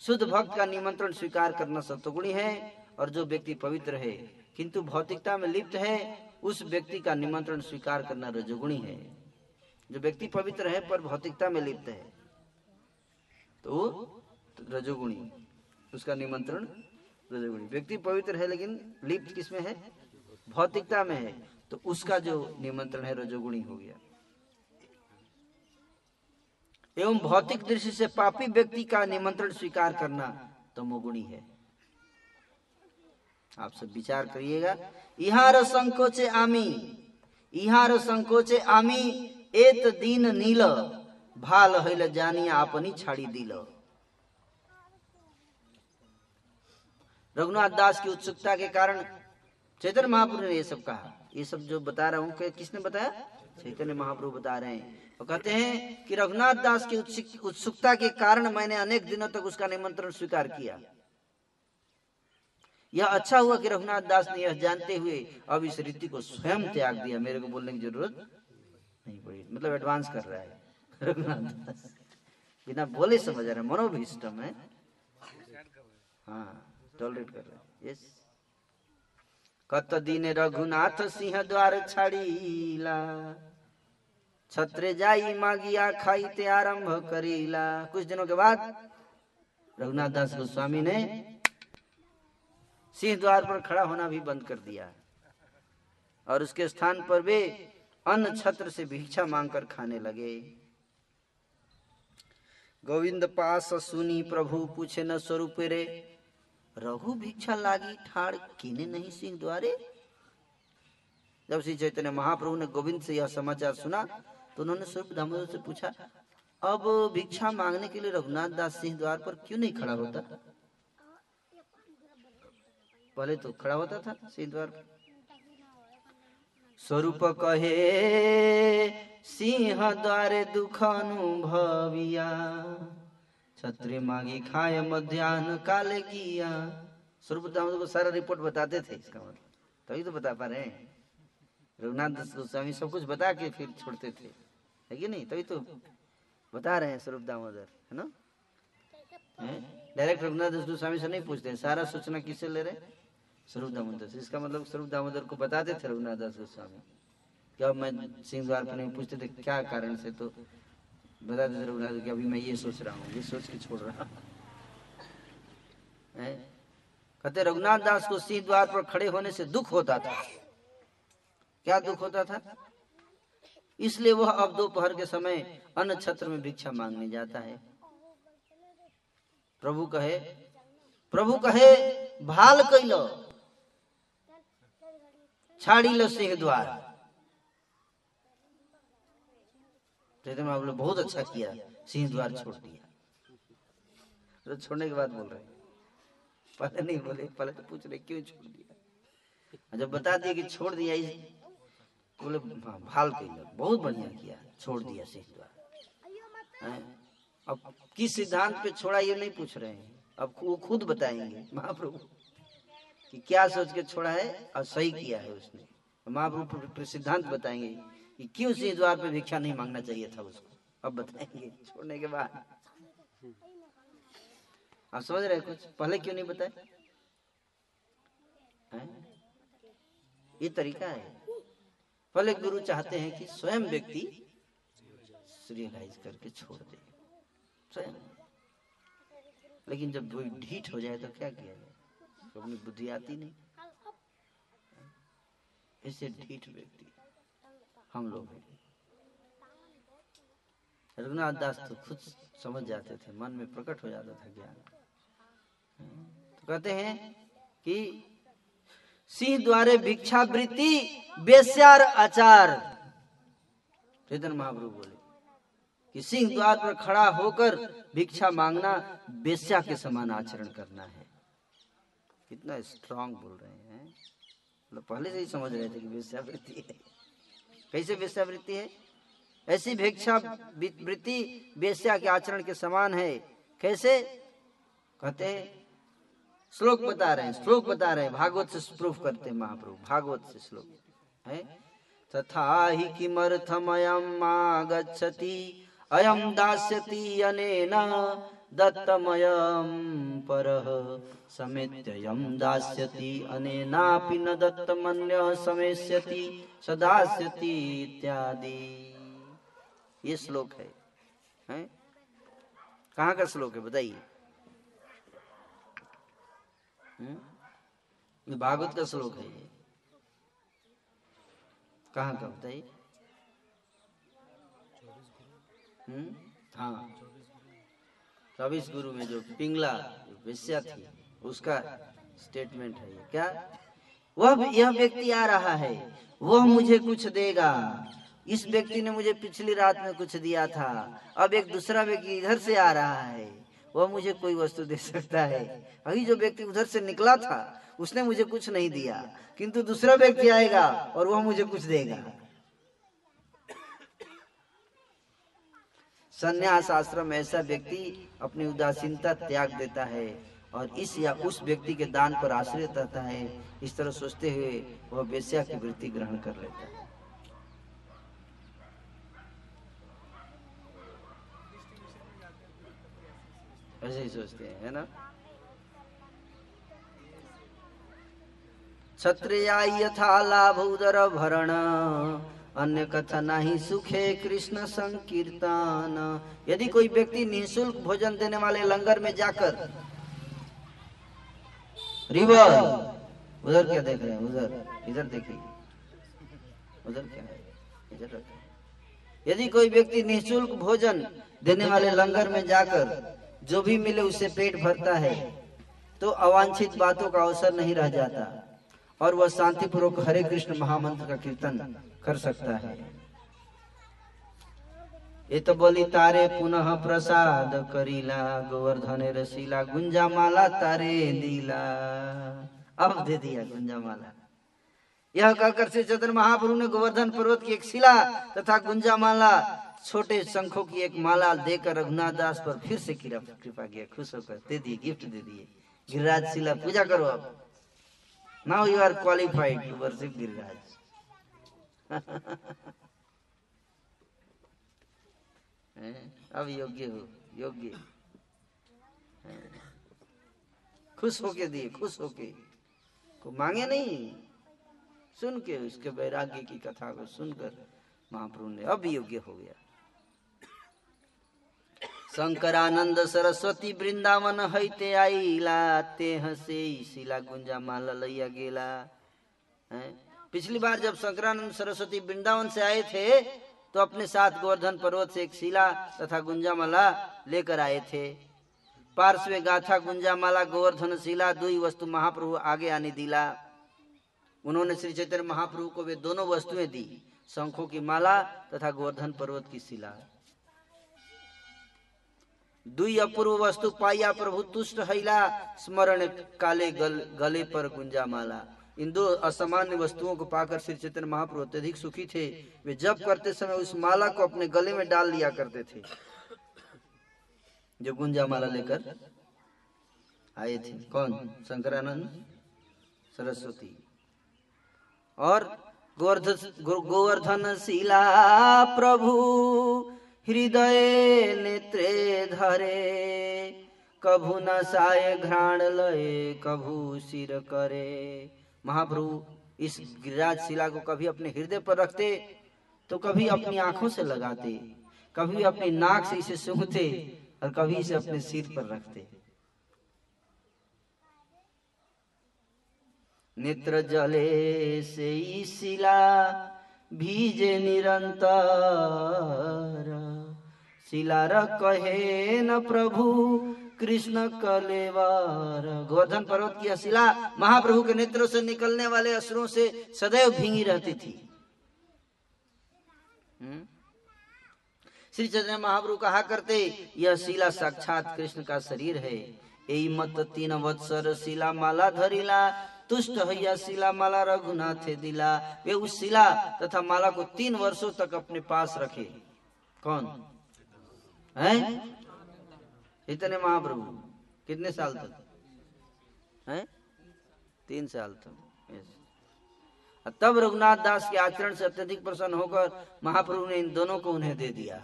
शुद्ध भक्त का निमंत्रण स्वीकार करना सतोगुणी है और जो व्यक्ति पवित्र है, किंतु भौतिकता में लिप्त है, उस व्यक्ति का निमंत्रण स्वीकार करना रजोगुणी है। जो व्यक्ति पवित्र है, पर भौतिकता में लिप्त है। तो रजोगुणी, उसका निमंत्रण रजोगुणी। व्यक्ति पवित्र है, लेकिन लिप्त किसमें है? भौतिकता में है। तो उसका जो निमंत्रण है, रजोगुणी हो गया। एवं भौतिक दृष्टि से पापी व्यक्ति का निमंत्रण स्वीकार करना तमोगुणी है। आप सब विचार करिएगा। इहार संकोचे आमी। इहार संकोचे आमी। एत दिन नील, भाल हैल जानिया अपनी छाड़ी दिल। रघुनाथ दास की उत्सुकता के कारण चैतन्य महाप्रभु ने ये सब कहा। ये सब जो बता रहा हूँ किसने बताया? चैतन्य महाप्रभु बता रहे हैं। और कहते हैं कि रघुनाथ दास की उत्सुकता के कारण मैंने अनेक दिनों तक उसका निमंत्रण स्वीकार किया। यह अच्छा हुआ कि रघुनाथ दास ने यह जानते हुए अब इस रीति को स्वयं त्याग दिया। मेरे को बोलने की ज़रूरत नहीं पड़ी मतलब एडवांस कर रहा है। रघुनाथ दास बिना बोले समझ रहे मनोभिष्टम है। हाँ टॉलरेट कर रहे यस कत दिन रघुनाथ सिंह द्वार छाड़ीला, छत्रे जाई मागिया खाईते आरंभ करीला। कुछ दिनों के बाद रघुनाथ दास गोस्वामी ने सिंह द्वार पर खड़ा होना भी बंद कर दिया। और उसके स्थान पर वे अन्न छत्र से भिक्षा मांगकर खाने लगे। गोविंद पास सुनी प्रभु पूछे न स्वरूप रे रघु भिक्षा लागी ठाड़ किने नहीं सिंह द्वारे? जब श्री चैतन्य महाप्रभु ने गोविंद से यह समाचार सुना तो उन्होंने स्वरूप दामोदर से पूछा अब भिक्षा मांगने के लिए रघुनाथ दास सिंह द्वार पर क्यों नहीं खड़ा होता? पहले तो खड़ा होता था सिंह द्वार पर। स्वरूप कहे, सिंह द्वारे दुख अनुभविया छत्री मांगी खाए मध्यान्ह काले किया। स्वरूप दामोदर को सारा रिपोर्ट बताते थे इसका मतलब। तभी तो बता पा रहे हैं। रघुनाथ दास गोस्वामी सब कुछ बता के फिर छोड़ते थे। है कि नहीं? तभी तो बता रहे हैं स्वरूप दामोदर, है ना? डायरेक्ट रघुनाथ दास गोस्वामी से नहीं पूछते सारा सूचना किससे ले रहे स्वरूप दामोदर से। इसका मतलब स्वरूप दामोदर को बताते थे रघुनाथ दास गोस्वामी। क्या मैं सिंह द्वार पर नहीं पूछते थे क्या कारण से तो बताते थे रघुनाथ कि अभी मैं ये सोच रहा हूँ, ये सोच के छोड़ रहा है। कहते रघुनाथ दास को सिंह द्वार पर खड़े होने से दुख होता था। क्या दुख होता था? इसलिए वह अब दोपहर के समय अन्न छत्र में भिक्षा मांगने जाता है। प्रभु कहे प्रभु कहे, भाल कैलो छाड़ी लो सिंह द्वार। चैतन्य महाप्रभु ने बहुत अच्छा किया, सिंह द्वार छोड़ दिया। तो छोड़ने के बाद बोल रहे पहले नहीं बोले, पहले तो पूछ रहे, क्यों छोड़ दिया? जब बता दिया कि छोड़ दिया, इस बोले, भाल कैलो बहुत बढ़िया किया, छोड़ दिया सिंह द्वार। अब किस सिद्धांत पे छोड़ा, ये नहीं पूछ रहे हैं। अब वो खुद बताएँगे, महाप्रभु। कि क्या सोच के छोड़ा है और सही किया है उसने। महाप्रभु प्र- प्र- सिद्धांत बताएँगे कि क्यों सिंह द्वार पे भिक्षा नहीं मांगना चाहिए था उसको। अब बताएँगे, छोड़ने के बाद। आप समझ रहे कुछ? पहले क्यों नहीं बताए? ये तरीका है। पहले गुरु चाहते हैं कि स्वयं व्यक्ति करके छोड़ दे। स्वयं। लेकिन जब ढीठ हो जाए तो क्या किया जाए? अपनी बुद्धि आती नहीं। इससे ढीठ व्यक्ति हम लोग हैं। रघुनाथ दास तो खुद समझ जाते थे, मन में प्रकट हो जाता था ज्ञान। तो कहते हैं कि सिंह द्वारे भिक्षा भिक्षावृत्ति बेस्यार आचार। चैतन्य महाप्रभु बोले कि सिंह द्वार पर खड़ा होकर भिक्षा मांगना बेस्या के समान आचरण करना है। कितना स्ट्रांग बोल रहे हैं। मतलब पहले से ही समझ रहे थे कि वेश्यावृत्ति है। कैसे वेश्यावृत्ति है? ऐसी भिक्षा वृत्ति वेश्या के आचरण के समान है। कैसे? कहते हैं, श्लोक बता रहे हैं, श्लोक बता रहे हैं। भागवत से प्रूफ करते हैं महाप्रभु, भागवत से श्लोक, है? तथा हि किमर्थमयम् आगच्छति अयं दास्यति अनेन दत्तमयं परः। समेत्ययं दास्यति, अनेनापि न दत्तमन्यः समेष्यति स दास्यति इत्यादि। ये श्लोक है, हैं? कहाँ का श्लोक है, बताइए। हम्म? भागवत का श्लोक है ये। कहाँ का, बताइए। हम्म? हाँ। चौबीस गुरु में जो पिंगला, जो वेश्या थी उसका स्टेटमेंट है क्या? वह यह व्यक्ति आ रहा है। वह मुझे कुछ देगा। इस व्यक्ति ने मुझे पिछली रात में कुछ दिया था। अब एक दूसरा व्यक्ति इधर से आ रहा है। वह मुझे कोई वस्तु दे सकता है। अभी जो व्यक्ति उधर से निकला था, उसने मुझे कुछ नहीं दिया। किंतु दूसरा व्यक्ति आएगा और वह मुझे कुछ देगा। संन्यास आश्रम ऐसा व्यक्ति अपनी उदासीनता त्याग देता है। और इस या उस व्यक्ति के दान पर आश्रित रहता है, इस तरह सोचते हुए वह वेश्या की वृत्ति ग्रहण कर लेता है। ऐसे ही सोचते हैं, है ना? क्षत्रिया यथा लाभ उदर भरण, अन्य कथा नहीं सुखे कृष्ण संकीर्तन। यदि कोई व्यक्ति निःशुल्क भोजन देने वाले लंगर में जाकर रिवर उधर क्या देख रहे हैं? उधर। इधर देखिए। उधर क्या है? इधर यदि कोई व्यक्ति निःशुल्क भोजन देने वाले लंगर में जाकर जो भी मिले उससे पेट भरता है तो अवांछित बातों का अवसर नहीं रह जाता और वह शांतिपूर्वक हरे कृष्ण महामंत्र का कीर्तन कर सकता है। ये तो बोली, तारे पुनः प्रसाद करीला, गोवर्धन रसीला गुंजा माला तारे दीला। अब दे दिया गुंजा माला यह कहकर श्री चंद्र महाप्रभु ने गोवर्धन पर्वत की एक शिला तथा गुंजा माला छोटे शंखों की एक माला देकर रघुनाथ दास पर फिर से कृपा किया, खुश होकर दे दिए, गिफ्ट दे दिए। गिरिराज शिला, पूजा करो अब now you are qualified to worship Giriraj? अब योग्य हो, योग्य। खुश होके दिए, खुश होके। को मांगे नहीं। सुन के उसके वैराग्य की कथा को सुनकर महाप्रभु ने अब योग्य हो गया। शंकरानंद सरस्वती वृंदावन हैते आईला ते हसे शिला गुंजा माला लैया गेला। हैं? पिछली बार जब शंकरानंद सरस्वती वृंदावन से आए थे तो अपने साथ गोवर्धन पर्वत से एक शिला तथा गुंजामाला लेकर आए थे। पार्श्वे गाथा गुंजामाला गोवर्धन शिला दुई वस्तु महाप्रभु आगे आने दिला। उन्होंने श्री चैतन्य महाप्रभु को वे दोनों वस्तुएँ दी शंखों की माला तथा गोवर्धन पर्वत की शिला। दुई अपूर्व वस्तु पाइया प्रभु तुष्ट हैला स्मरण काले गल, गले पर गुंजा माला इन दो असामान्य वस्तुओं को पाकर श्री चैतन्य महाप्रभु अत्यधिक सुखी थे। वे जब करते समय उस माला को अपने गले में डाल लिया करते थे। जो गुंजा माला लेकर आए थे। कौन? शंकरानंद, सरस्वती। और गोवर्धन गोवर्धन शिला प्रभु हृदय नेत्रे धरे, कभू न साय घ्राण लय, कभू सिर करे। महाप्रभु, इस गिरिराज शिला को कभी अपने हृदय पर रखते तो कभी अपनी आँखों से लगाते, कभी अपनी नाक से इसे सूंघते और कभी इसे अपने सिर पर रखते। नेत्र जले से शिला भीजे निरंतर। शिला र कहे न प्रभु कृष्ण कलेवर। गोवर्धन पर्वत की यह शिला महाप्रभु के नेत्रों से निकलने वाले असुरों से सदैव भींगी रहती थी। हम्म? श्री चैतन्य महाप्रभु कहा करते, यह शिला साक्षात कृष्ण का शरीर है। यही मत तीन वत्सर शिला माला धरिला, तुष्ट हैया शिला माला रघुनाथ दिला। वे उस शिला तथा माला को तीन वर्षों तक अपने पास रखे। कौन? है? इतने महाप्रभु। कितने साल तक? हैं? तीन साल तक। तब रघुनाथ दास के आचरण से अत्यधिक प्रसन्न होकर महाप्रभु ने इन दोनों को उन्हें दे दिया।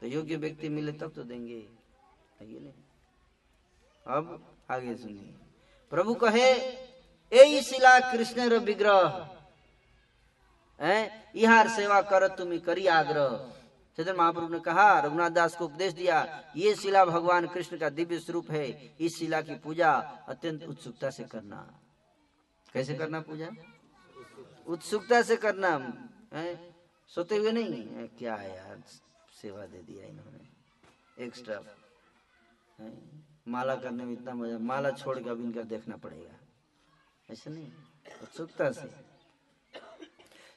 तो योग्य व्यक्ति मिले तब तो देंगे। नहीं अब आगे सुनिए। प्रभु कहे ए शिला कृष्ण र विग्रह। है? सेवा कर तुम्हें करी आग्रह। चैतन्य महाप्रभु ने कहा रघुनाथ दास को उपदेश दिया ये शिला भगवान कृष्ण का दिव्य स्वरूप है इस शिला की पूजा अत्यंत उत्सुकता से करना। कैसे करना पूजा? उत्सुकता से करना है? सोते हुए नहीं है, क्या है यार सेवा दे दिया इन्होंने एक्स्ट्रा माला करने में इतना मज़ा माला छोड़ के अब इनका देखना पड़ेगा। ऐसे नहीं उत्सुकता से।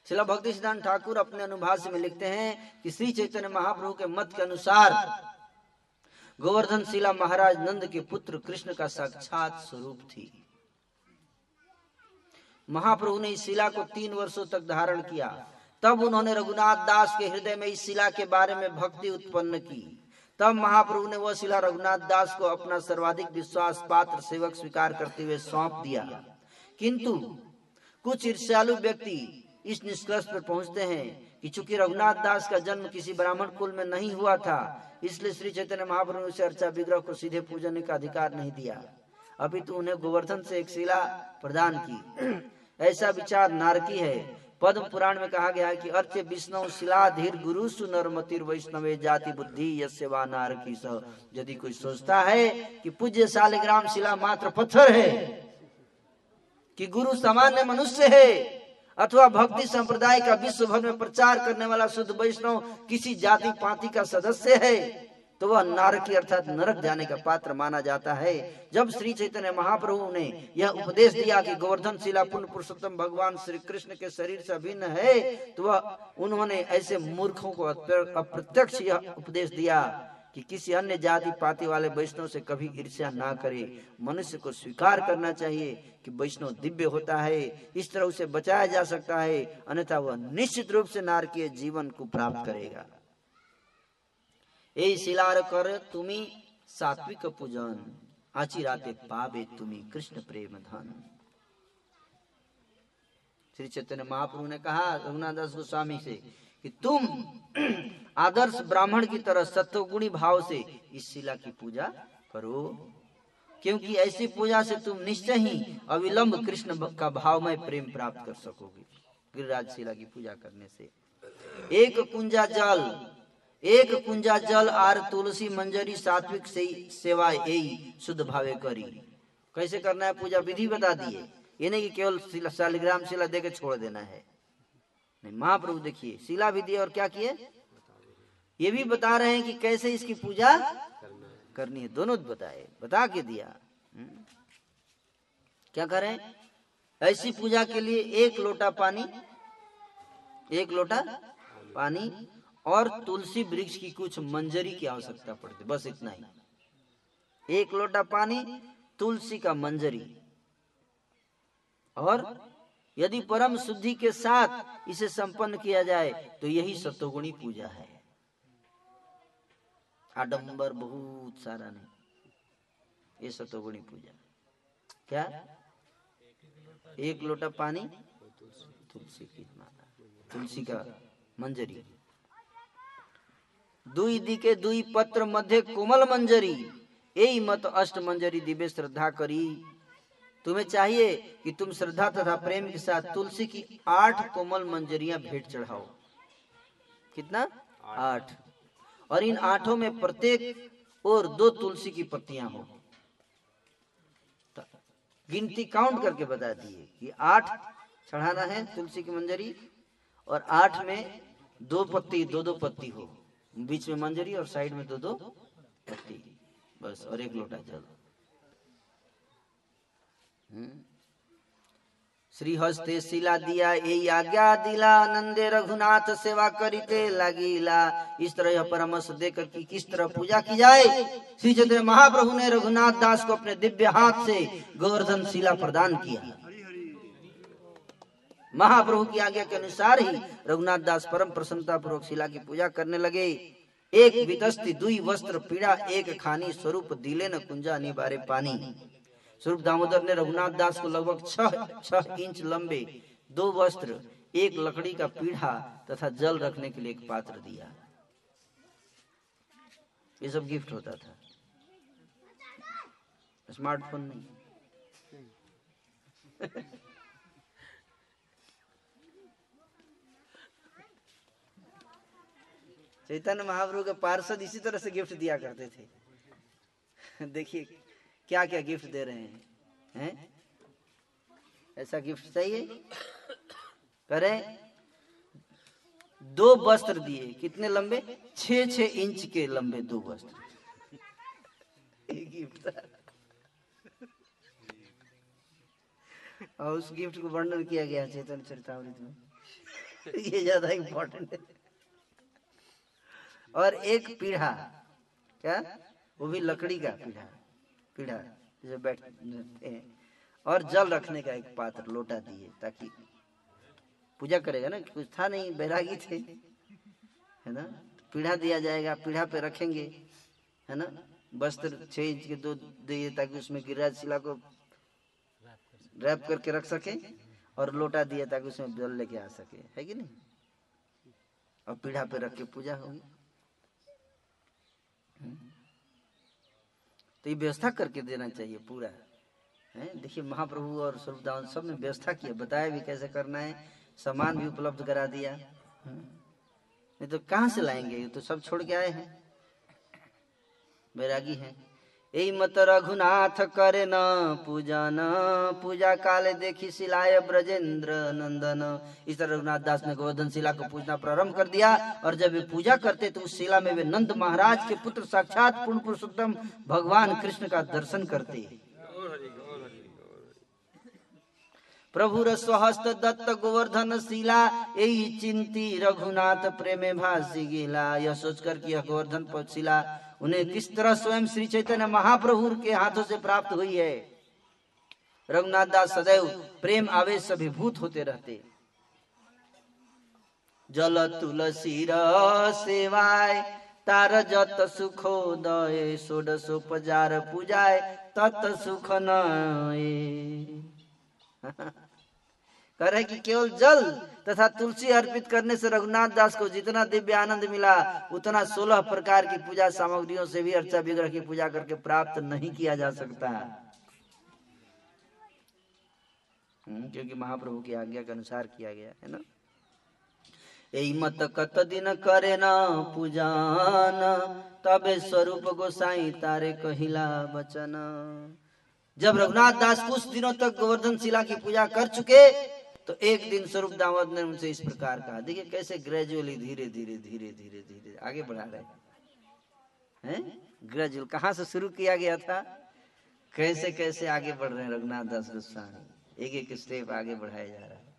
शिला भक्ति सिद्धांत ठाकुर अपने अनुभाष में लिखते हैं कि श्री चैतन्य महाप्रभु के मत के अनुसार गोवर्धन शिला महाराज नंद के पुत्र कृष्ण का साक्षात स्वरूप थी। महाप्रभु ने इस शिला को तीन वर्षों तक धारण किया। तब उन्होंने रघुनाथ दास के हृदय में इस शिला के बारे में भक्ति उत्पन्न की। तब महाप्रभु ने वह शिला रघुनाथ दास को अपना सर्वाधिक विश्वास पात्र सेवक स्वीकार करते हुए सौंप दिया। किंतु कुछ ईर्ष्यालु व्यक्ति इस निष्कर्ष पर पहुँचते हैं कि चूँकि रघुनाथ दास का जन्म किसी ब्राह्मण कुल में नहीं हुआ था, इसलिए श्री चैतन्य महाप्रभु ने उसे अर्चा विग्रह को सीधे पूजने का अधिकार नहीं दिया। अभी तो उन्हें गोवर्धन से एक शिला प्रदान की। ऐसा विचार नारकी है। पद्म पुराण में कहा गया है कि अर्च विष्णु शिलाधीर गुरु सुनरमतिर वैष्णवे जाति बुद्धि यस्य वा नारकी स। यदि कोई सोचता है कि पूज्य शालिग्राम शिला मात्र पत्थर है, कि गुरु सामान्य मनुष्य है अथवा भक्ति संप्रदाय का विश्व भर में प्रचार करने वाला शुद्ध वैष्णव किसी जाति पाति का सदस्य है तो वह नारकी अर्थात नरक जाने का पात्र माना जाता है। जब श्री चैतन्य महाप्रभु ने यह उपदेश दिया कि गोवर्धन शिला पुण्य पुरुषोत्तम भगवान श्री कृष्ण के शरीर से भिन्न है तो वह उन्होंने ऐसे मूर्खों को अप्रत्यक्ष यह उपदेश दिया। कि किसी अन्य जाति पाति वाले वैष्णव से कभी ईर्ष्या ना करे। मनुष्य को स्वीकार करना चाहिए कि वैष्णव दिव्य होता है, इस तरह उसे बचाया जा सकता है, अन्यथा वह निश्चित रूप से नारकीय जीवन को प्राप्त करेगा। ए शिलार कर तुम्हें सात्विक पूजन, आची राते पावे तुम्हें कृष्ण प्रेम धन। श्री चैतन्य महाप्रभु ने कहा रघुनाथ दास गोस्वामी से कि तुम आदर्श ब्राह्मण की तरह सत्वगुणी भाव से इस शिला की पूजा करो। क्योंकि ऐसी पूजा से तुम निश्चय ही अविलंब कृष्ण का भावमय प्रेम प्राप्त कर सकोगे। गिरिराज शिला की पूजा करने से। एक कुंजा जल, एक कुंजा जल आर तुलसी मंजरी सात्विक से सेवा यही शुद्ध भावे करी। कैसे करना है पूजा? विधि बता दिए। ये नहीं कि केवल शिला- शालिग्राम शिला दे के छोड़ देना है। नहीं, महाप्रभु देखिए, शिला भी दिए और क्या किए? ये भी बता रहे हैं कि कैसे इसकी पूजा करनी है। दोनों बताए, बता के दिया। हम्म। क्या करें ऐसी पूजा के लिए एक लोटा पानी, एक लोटा पानी और तुलसी वृक्ष की कुछ मंजरी की आवश्यकता पड़ती बस इतना ही। एक लोटा पानी, तुलसी का मंजरी। और यदि परम शुद्धि के साथ इसे संपन्न किया जाए तो यही सतोगुणी पूजा है। आडंबर बहुत सारा नहीं। ये सतोगुणी पूजा। क्या? एक लोटा पानी, तुलसी की माला, तुलसी का मंजरी। दुई दिके दुई पत्र मध्य कोमल मंजरी। यही मत अष्ट मंजरी दिव्य श्रद्धा करी। तुम्हें चाहिए कि तुम श्रद्धा तथा प्रेम के साथ तुलसी की आठ कोमल मंजरियाँ भेंट चढ़ाओ। कितना? आठ। और इन आठों में प्रत्येक और दो तुलसी की पत्तियाँ हो। तो गिनती काउंट करके बता दिए कि आठ चढ़ाना है तुलसी की मंजरी और आठ में दो पत्ती, दो दो पत्ती हो। बीच में मंजरी और साइड में दो दो पत्ती। बस और एक लोटा जल। हम्म। श्री हस्ते शिला दिया यही आज्ञा दिला, नंदे रघुनाथ सेवा करीते लगीला। इस तरह यह परामर्श देकर कि किस तरह पूजा की जाए। श्री चंद्र महाप्रभु ने रघुनाथ दास को अपने दिव्य हाथ से गोवर्धन शिला प्रदान किया। महाप्रभु की आज्ञा के अनुसार ही रघुनाथ दास परम प्रसन्नता पूर्वक शिला की पूजा करने लगे। एक वितस्ती दुई वस्त्र पीड़ा, एक खानी स्वरूप दिले न कुंजा निबारे पानी। स्वरूप दामोदर ने रघुनाथ दास को लगभग छह छह इंच लंबे दो वस्त्र, एक लकड़ी का पीढ़ा तथा जल रखने के लिए एक पात्र दिया। ये सब गिफ्ट होता था। स्मार्टफ़ोन नहीं। चैतन्य महाप्रभु के पार्षद इसी तरह से गिफ्ट दिया करते थे। देखिए क्या क्या गिफ्ट दे रहे हैं? हैं? ऐसा गिफ्ट चाहिए? करें। दो वस्त्र दिए। कितने लंबे? छ छह इंच के लंबे दो वस्त्र। गिफ्ट और उस गिफ्ट को वर्णन किया गया चेतन चरितामृत में। ये ज़्यादा इम्पोर्टेंट है। और एक पीढ़ा, क्या? वो भी लकड़ी का पीढ़ा। पीढ़ा जो बैठते हैं और जल रखने का एक पात्र लोटा दिए, ताकि पूजा करेगा ना कुछ था नहीं, बैरागी थे, है ना? पीढ़ा दिया जाएगा पीढ़ा पे रखेंगे, है ना? वस्त्र छह इंच के दो दिए, ताकि उसमें गिरिराज शिला को रैप करके रख सके, और लोटा दिया, ताकि उसमें जल लेके आ सके, है कि नहीं? और पीढ़ा पे रख के पूजा होगी। तो ये व्यवस्था करके देना चाहिए पूरा। है? देखिए, महाप्रभु और स्वरूपदान सबने व्यवस्था किया बताया भी कैसे करना है। सामान भी उपलब्ध करा दिया। हम्म। नहीं तो कहाँ से लाएँगे? ये तो सब छोड़ के आए हैं। बैरागी हैं। मत रघुनाथ करे न पूजन। पूजा काले देखी शिलाय ब्रजेंद्र नंदन। इस तरह रघुनाथ दास ने गोवर्धन शिला को पूजना प्रारंभ कर दिया और जब वे पूजा करते तो उस शिला में वे नंद महाराज के पुत्र साक्षात पूर्ण पुरुषोत्तम भगवान कृष्ण का दर्शन करते प्रभु स्वहस्त दत्त गोवर्धन शिला यही चिंती रघुनाथ प्रेमे भाषी गिला। यह सोचकर कि यह गोवर्धन शिला उन्हें किस तरह स्वयं श्री चैतन्य महाप्रभु के हाथों से प्राप्त हुई है? रघुनाथ दास सदैव प्रेम आवेश से अभिभूत होते रहते। जल तुलसी सेवाय, तार जत सुखोदय षोडशोपजार पूजाय, तत सुख नये। कह रहे कि केवल जल तथा तुलसी अर्पित करने से रघुनाथ दास को जितना दिव्य आनंद मिला उतना सोलह प्रकार की पूजा सामग्रियों से भी अर्चा विग्रह की पूजा करके प्राप्त नहीं किया जा सकता। हम्म, क्योंकि महाप्रभु की आज्ञा के अनुसार किया गया है ना? मत कत दिन करे न पूजान तबे स्वरूप गोसाई तारे कहिला बचन। जब रघुनाथ दास कुछ दिनों तक गोवर्धन शिला की पूजा कर चुके तो एक दिन स्वरूप दामोद ने उनसे इस प्रकार कहा, देखिए कैसे ग्रेजुअली धीरे धीरे धीरे धीरे धीरे आगे बढ़ा रहे हैं। ग्रेजुअल कहाँ से शुरू किया गया था? कैसे कैसे आगे बढ़ रहे हैं रघुनाथ दास गोस्वामी? एक एक स्टेप आगे बढ़ाया जा रहा है।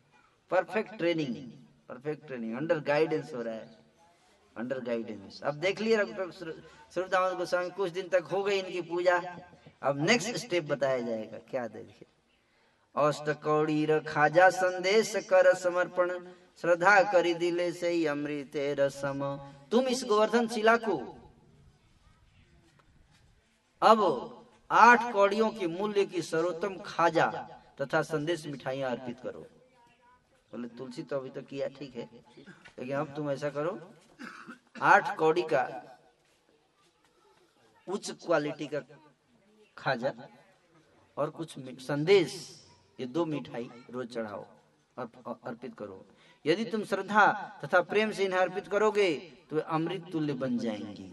Perfect training perfect training under guidance हो रहा है। अंडर गाइडेंस अब देख लिए स्वरूप दामोदर गोस्वामी, कुछ दिन तक हो गई इनकी पूजा। अब नेक्स्ट स्टेप बताया जाएगा। क्या देखिए र खाजा संदेश कर समर्पण। श्रद्धा करी दिले से अमृत रसम। तुम इस गोवर्धन शिला को। अब आठ कौड़ियों के मूल्य की सर्वोत्तम खाजा तथा संदेश मिठाइयाँ अर्पित करो। बोले, तुलसी तो अभी तो किया, ठीक है। लेकिन अब तुम ऐसा करो, आठ कौड़ी का उच्च क्वालिटी का खाजा और कुछ संदेश ये दो मिठाई रोज चढ़ाओ और अर्पित करो। यदि तुम श्रद्धा तथा प्रेम से इन्हें अर्पित करोगे तो अमृत तुल्य बन जाएँगी।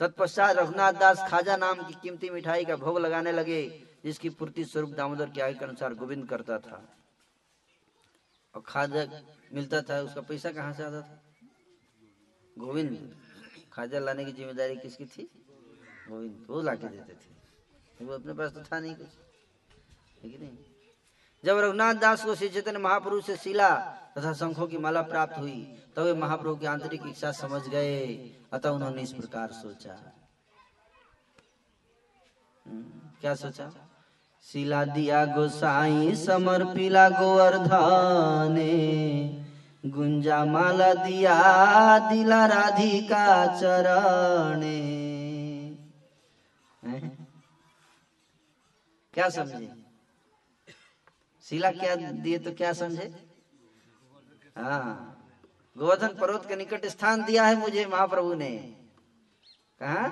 तत्पश्चात रघुनाथ दास खाजा नाम की कीमती मिठाई का भोग लगाने लगे, जिसकी पूर्ति स्वरूप दामोदर के आय के अनुसार गोविंद करता था। और खाजा मिलता था, उसका पैसा कहाँ से आता था? गोविंद। खाजा लाने की ज़िम्मेदारी किसकी थी? गोविंद। वो ला के देते थे। वो अपने पास तो था नहीं कुछ। जब रघुनाथ दास को श्री चैतन्य महापुरुष से शिला तथा शंखों की माला प्राप्त हुई तब वे महाप्रभु की आंतरिक इच्छा समझ गए अतः उन्होंने इस प्रकार सोचा। हम्म, क्या सोचा? शिला दिया गोसाई समर समर्पिला गोवर्धने गुंजा माला दिया दिला राधिका चरणे। क्या समझे? शिला क्या दिए तो क्या समझे? हाँ गोवर्धन पर्वत के निकट स्थान दिया है मुझे महाप्रभु ने। कहा?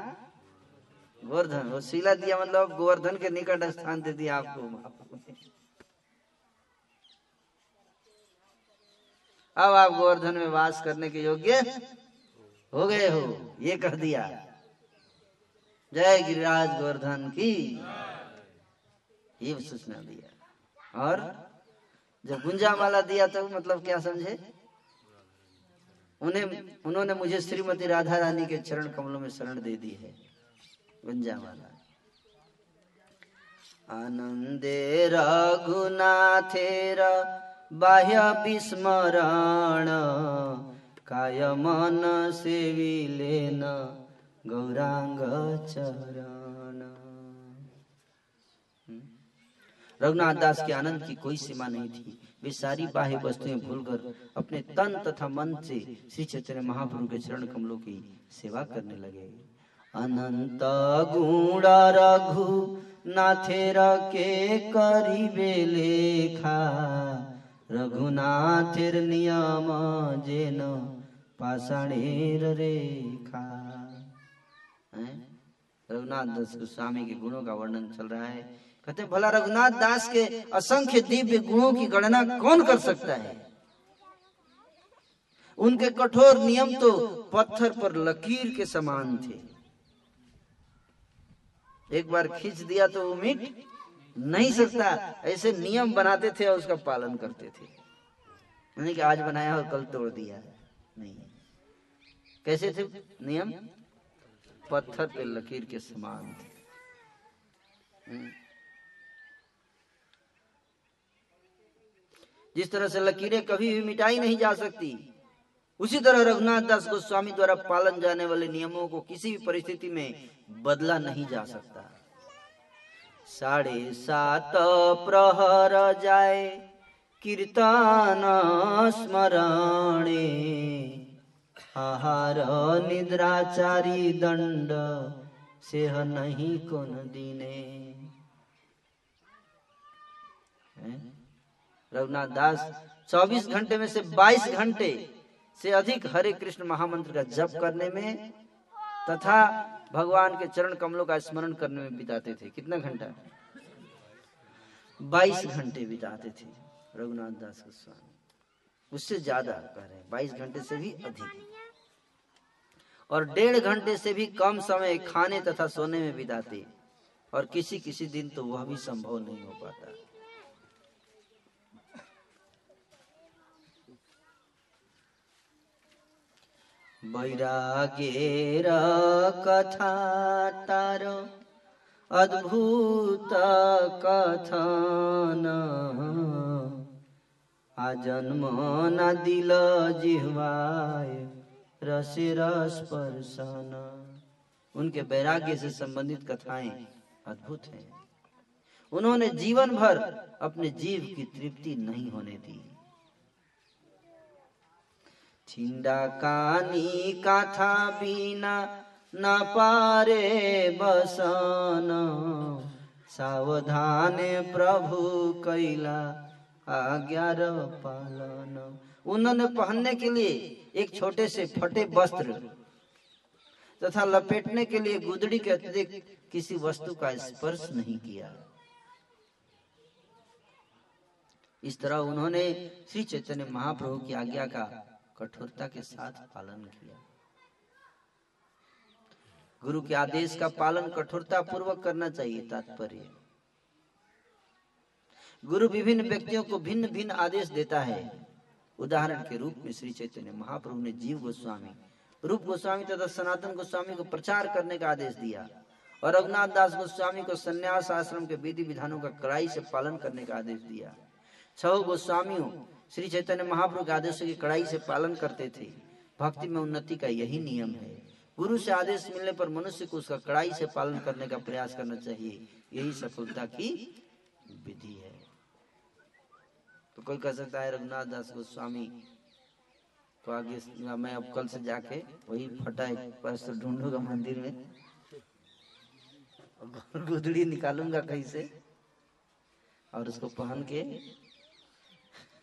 गोवर्धन, वो शिला दिया मतलब गोवर्धन के निकट स्थान दे दिया आपको अब आप गोवर्धन में वास करने के योग्य हो गए हो, ये कह दिया। जय गिरिराज गोवर्धन की। ये सूचना दिया। और जब गुंजा माला दिया तो मतलब क्या समझे? उन्हें, उन्होंने मुझे श्रीमती राधा रानी के चरण कमलों में शरण दे दी है गुंजा माला आनंदे रघुनाथेर बाह्य विस्मरण काय मन लेन गौरांग चरण। रघुनाथ दास के आनंद की कोई सीमा नहीं थी। वे सारी बाह्य वस्तुएँ भूलकर अपने तन तथा मन से श्री चैतन्य महाप्रभु के चरण कमलों की सेवा करने लगे। अनंत गुणा रघु नाथेर के करीबे लेखा, रघुनाथेर नियम जेन पाषाणेर रेखा। रघुनाथ दास गोस्वामी के गुणों का वर्णन चल रहा है। कहते, भला रघुनाथ दास के असंख्य दिव्य गुणों की गणना कौन कर सकता है? उनके कठोर नियम तो पत्थर पर लकीर के समान थे। एक बार खींच दिया तो वो मिट नहीं सकता, ऐसे नियम बनाते थे और उसका पालन करते थे। नहीं कि आज बनाया और कल तोड़ दिया। नहीं। कैसे थे नियम? पत्थर पे लकीर के समान थे। जिस तरह से लकीरें कभी भी मिटाई नहीं जा सकती, उसी तरह रघुनाथ दास गोस्वामी द्वारा पालन जाने वाले नियमों को किसी भी परिस्थिति में बदला नहीं जा सकता। साढ़े सात प्रहर जाए, कीर्तन स्मरणे, आहार निद्राचारी दंड से नहीं कौन दिने। रघुनाथ दास 24 घंटे में से 22 घंटे से अधिक हरे कृष्ण महामंत्र का जप करने में तथा भगवान के चरण कमलों का स्मरण करने में बिताते थे। कितना घंटा? 22 घंटे बिताते थे रघुनाथ दास गोस्वामी। उससे ज़्यादा कह रहे हैं। बाईस घंटे से भी अधिक। और डेढ़ घंटे से भी कम समय खाने तथा सोने में बिताते। और किसी किसी दिन तो वह भी संभव नहीं हो पाता। बैरागेर कथा तार, अद्भुत कथन आजन्म न दिल जिह्वाय रसे रस परसन उनके वैराग्य से संबंधित कथाएँ अद्भुत हैं। उन्होंने जीवन भर अपने जीव की तृप्ति नहीं होने दी। छिंडा कानी काथा बिना न पारे बसन। सावधान प्रभु कैला आज्ञा पालन। उन्होंने पहनने के लिए एक छोटे से फटे वस्त्र तथा लपेटने के लिए गुदड़ी के अतिरिक्त किसी वस्तु का स्पर्श नहीं किया। इस तरह उन्होंने श्री चैतन्य महाप्रभु की आज्ञा का कठोरता के साथ पालन किया। गुरु के आदेश का पालन कठोरता पूर्वक करना चाहिए, तात्पर्य। गुरु विभिन्न व्यक्तियों को भिन्न भिन्न आदेश देता है। उदाहरण के रूप में श्री चैतन्य महाप्रभु ने जीव गोस्वामी, रूप गोस्वामी तथा सनातन गोस्वामी को प्रचार करने का आदेश दिया और रघुनाथ दास गोस्वामी को संन्यास आश्रम के विधि विधानों का कड़ाई से पालन करने का आदेश दिया। छह गोस्वामियों श्री चैतन्य महाप्रभु के आदेशों की कड़ाई से पालन करते थे। भक्ति में उन्नति का यही नियम है। गुरु से आदेश मिलने पर मनुष्य को उसका कड़ाई से पालन करने का प्रयास करना चाहिए। यही सफलता की विधि है। तो कोई कह सकता है, रघुनाथ दास गोस्वामी तो आगे मैं अब कल से जाके वही फटा एक पर्स ढूंढूँगा मंदिर में। गुदड़ी निकालूँगा कहीं से और उसको पहन के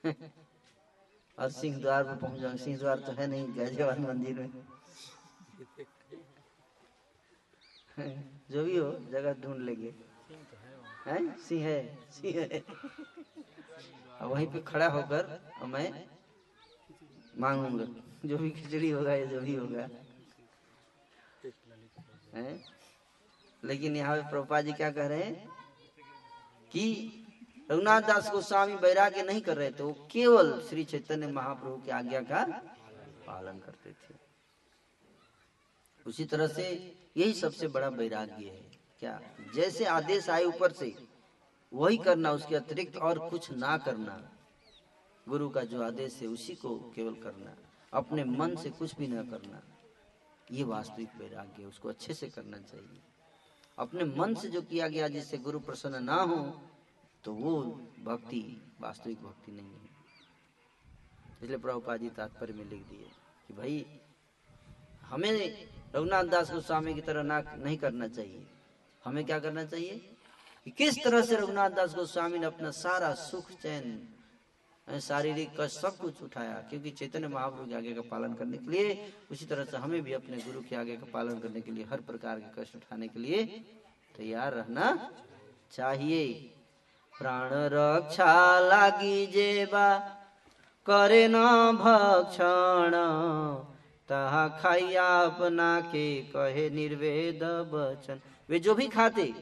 और सिंह द्वार पर पहुँच जाऊँगा सिंह द्वार तो है नहीं, गाजियाबाद मंदिर में। जो भी हो, जगह ढूंढ लेंगे। हैं? सिंह है सिंह है। और वहीं पे खड़ा होकर मैं मांगूँगा। जो भी खिचड़ी होगा, या जो भी होगा। हैं? लेकिन यहाँ पे प्रभुपा जी क्या कह रहे हैं कि रघुनाथ दास गोस्वामी वैराग्य नहीं कर रहे थे वो केवल श्री चैतन्य महाप्रभु की आज्ञा का पालन करते थे। उसी तरह से यही सबसे बड़ा वैराग्य है। क्या? जैसे आदेश आए ऊपर से, वही करना, उसके अतिरिक्त और कुछ ना करना। गुरु का जो आदेश है, उसी को केवल करना, अपने मन से कुछ भी ना करना। ये वास्तविक वैराग्य है, उसको अच्छे से करना चाहिए। अपने मन से जो किया गया, जिससे गुरु प्रसन्न ना हो तो वो भक्ति, वास्तविक भक्ति नहीं है। इसलिए प्रभुपाद जी तात्पर्य में लिख दिए कि भाई, हमें रघुनाथ दास गोस्वामी की तरह ना नहीं करना चाहिए। हमें क्या करना चाहिए? कि किस तरह से रघुनाथ दास गोस्वामी ने अपना सारा सुख, चैन शारीरिक कष्ट सब कुछ उठाया, क्योंकि चैतन्य महाप्रभु के आगे का पालन करने के लिए, उसी तरह से हमें भी अपने गुरु के आगे का पालन करने के लिए, हर प्रकार के कष्ट उठाने के लिए तैयार रहना चाहिए। प्राण रक्षा लागी जेबा, करे न भक्षण। तहा खाइया अपना के कहे निर्वेद बचन वे जो भी खाते,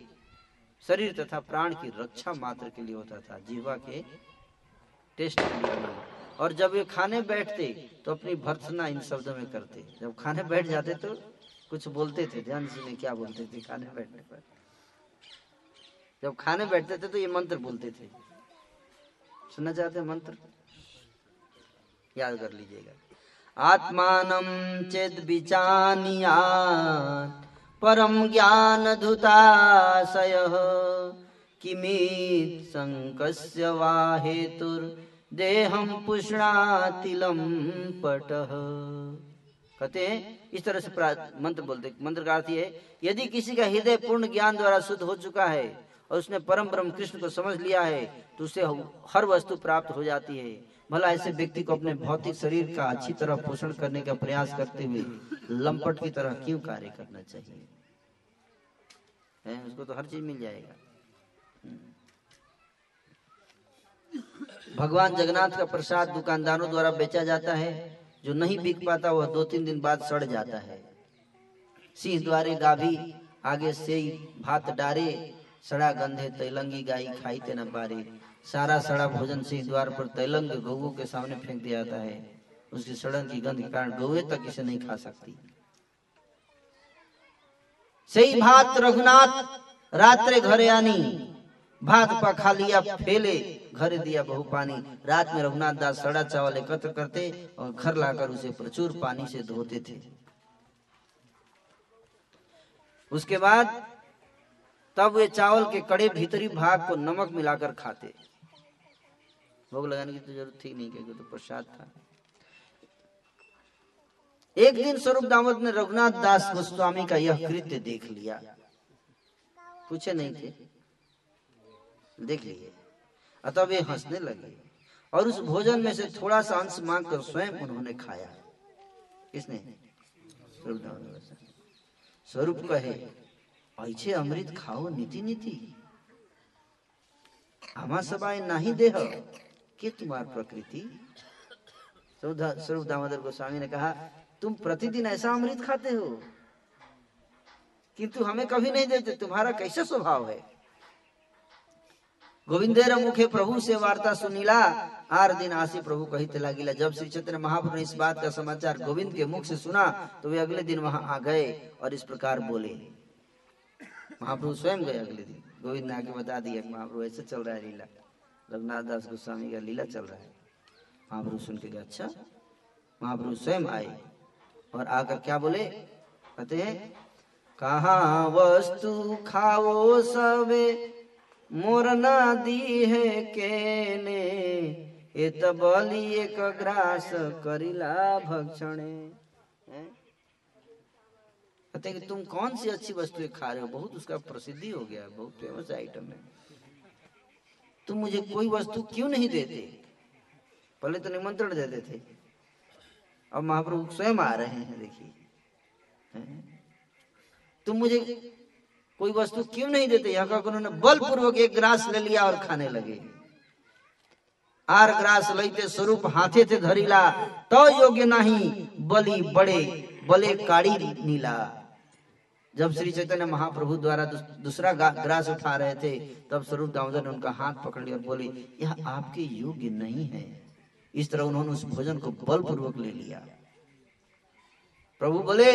शरीर तथा प्राण की रक्षा मात्र के लिए होता था, जीवा के टेस्ट के लिए और जब वे खाने बैठते तो अपनी भर्सना इन शब्दों में करते। जब खाने बैठ जाते तो कुछ बोलते थे, ध्यान सुने क्या बोलते थे खाने बैठने पर। जब खाने बैठते थे तो ये मंत्र बोलते थे। सुनना चाहते हैं मंत्र? याद कर लीजिएगा। आत्मान चेत विचानिया परम ज्ञान धुताशय किमित संकस्य वा देहम पुष्णातिलम पट। कहते हैं, इस तरह से मंत्र बोलते मंत्र का अर्थ है, यदि किसी का हृदय पूर्ण ज्ञान द्वारा शुद्ध हो चुका है और उसने परम ब्रह्म कृष्ण को समझ लिया है तो उसे हर वस्तु प्राप्त हो जाती है। भला ऐसे व्यक्ति को अपने भौतिक शरीर का अच्छी तरह पोषण करने का प्रयास करते हुए लंपट की तरह क्यों कार्य करना चाहिए? है? उसको तो हर चीज़ मिल जाएगा। भगवान जगन्नाथ का प्रसाद दुकानदारों द्वारा बेचा जाता है। जो नहीं बिक पाता, वह दो तीन दिन बाद सड़ जाता है। सिंह द्वारे गाभी, आगे से भात डारे सड़ा गंधे तैलंगी गाई खाई ते न पारे सारा सड़ा भोजन सिंह द्वार पर तैलंग गऊ के सामने फेंक दिया जाता है। उसकी सड़न की गंध के कारण गौए तक इसे नहीं खा सकती। सही भात, रघुनाथ, रात्रे घरे आनी। भात पा खा लिया, फेले, घर दिया बहु पानी। रात में रघुनाथ दास सड़ा चावल एकत्र करते और घर लाकर उसे प्रचुर पानी से धोते थे। उसके बाद तब वे चावल के कड़े भीतरी भाग को नमक मिलाकर खाते। भोग लगाने की तो ज़रूरत थी नहीं, क्योंकि तो प्रसाद था। एक दिन स्वरूप दामोद ने रघुनाथ दास गोस्वामी का यह कृत्य देख लिया। पूछे नहीं थे। देख लिए। अतः वे हंसने लगे और उस भोजन में से थोड़ा सा अंश मांग कर स्वयं उन्होंने खाया। किसने? स्वरूप स्वरूप कहे ऐसे अमृत खाओ नीति नीति आमा सबाई नाही देह, के तुम्हार प्रकृति? स्वरूप दामोदर गोस्वामी ने कहा, तुम प्रतिदिन ऐसा अमृत खाते हो, किंतु हमें कभी नहीं देते, तुम्हारा कैसा स्वभाव है? गोविंदेर मुखे प्रभु से वार्ता सुनीला, आर दिन आसी प्रभु कही लागिला, जब श्री चैतन्य महाप्रभु ने इस बात का समाचार गोविंद के मुख से सुना तो वे अगले दिन वहाँ आ गए और इस प्रकार बोले। महाप्रभु स्वयं गए अगले दिन। गोविंद ने आके बता दिया कि महाप्रभु ऐसे चल रहा है लीला। रघुनाथ दास गोस्वामी का लीला चल रहा है। महाप्रभु सुन के अच्छा महाप्रभु स्वयं आए। और आकर क्या बोले? कहते हैं, कहा वस्तु खाओ सबे, मोर ना दी है केने। ए बलि एक ग्रास करिला भक्षणे। कहते कि तुम कौन सी अच्छी वस्तुएँ खा रहे हो? बहुत उसका प्रसिद्धि हो गया बहुत फ़ेमस आइटम है। तुम मुझे कोई वस्तु क्यों नहीं देते? पहले तो निमंत्रण देते। थे अब महाप्रभु स्वयं आ रहे हैं, देखिए। तुम मुझे कोई वस्तु क्यों नहीं देते? यहाँ का उन्होंने बलपूर्वक एक ग्रास ले लिया और खाने लगे। आर ग्रास लेते स्वरूप, हाथे थे धरीला तो योग्य नहीं, बलि बड़े, बले काड़ी नीला। जब श्री चैतन्य महाप्रभु द्वारा दूसरा ग्रास उठा रहे थे, तब स्वरूप दामोदर ने उनका हाथ पकड़ लिया और बोले, यह आपके योग्य नहीं है। इस तरह उन्होंने उस भोजन को बलपूर्वक ले लिया। प्रभु बोले,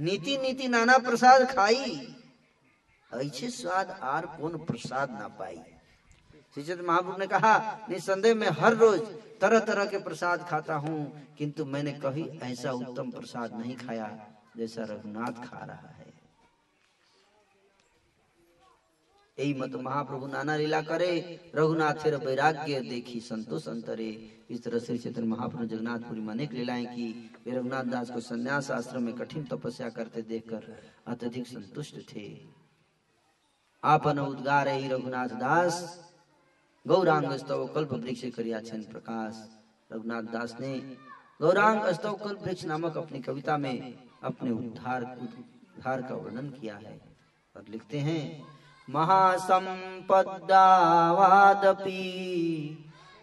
नीति नीति, नाना प्रसाद खाई। ऐसे स्वाद आर कौन प्रसाद ना पाई। श्रीचंद्र महाप्रभु ने कहा, निसंदेह में हर रोज तरह तरह के प्रसाद खाता हूँ, किंतु मैंने कभी ऐसा उत्तम प्रसाद नहीं खाया, जैसा रघुनाथ खा रहा है। यही मत महाप्रभु नाना लीला करे रघुनाथ फिर वैराग्य देखी संतोष अंतरे। इस तरह श्री चैतन्य महाप्रभु जगन्नाथपुरी में अनेक लीलाएँ की। वे रघुनाथ दास को संन्यास आश्रम में कठिन तपस्या करते देखकर अत्यधिक संतुष्ट थे। आपन उद्गार ही रघुनाथ दास, गौरांग स्तव कल्प वृक्ष करिया छन प्रकाश। रघुनाथ दास ने गौरांग स्तव कल्प वृक्ष नामक अपनी कविता में अपने उद्धार उद्धार का वर्णन किया है। और लिखते हैं महासम्पद्दावादपि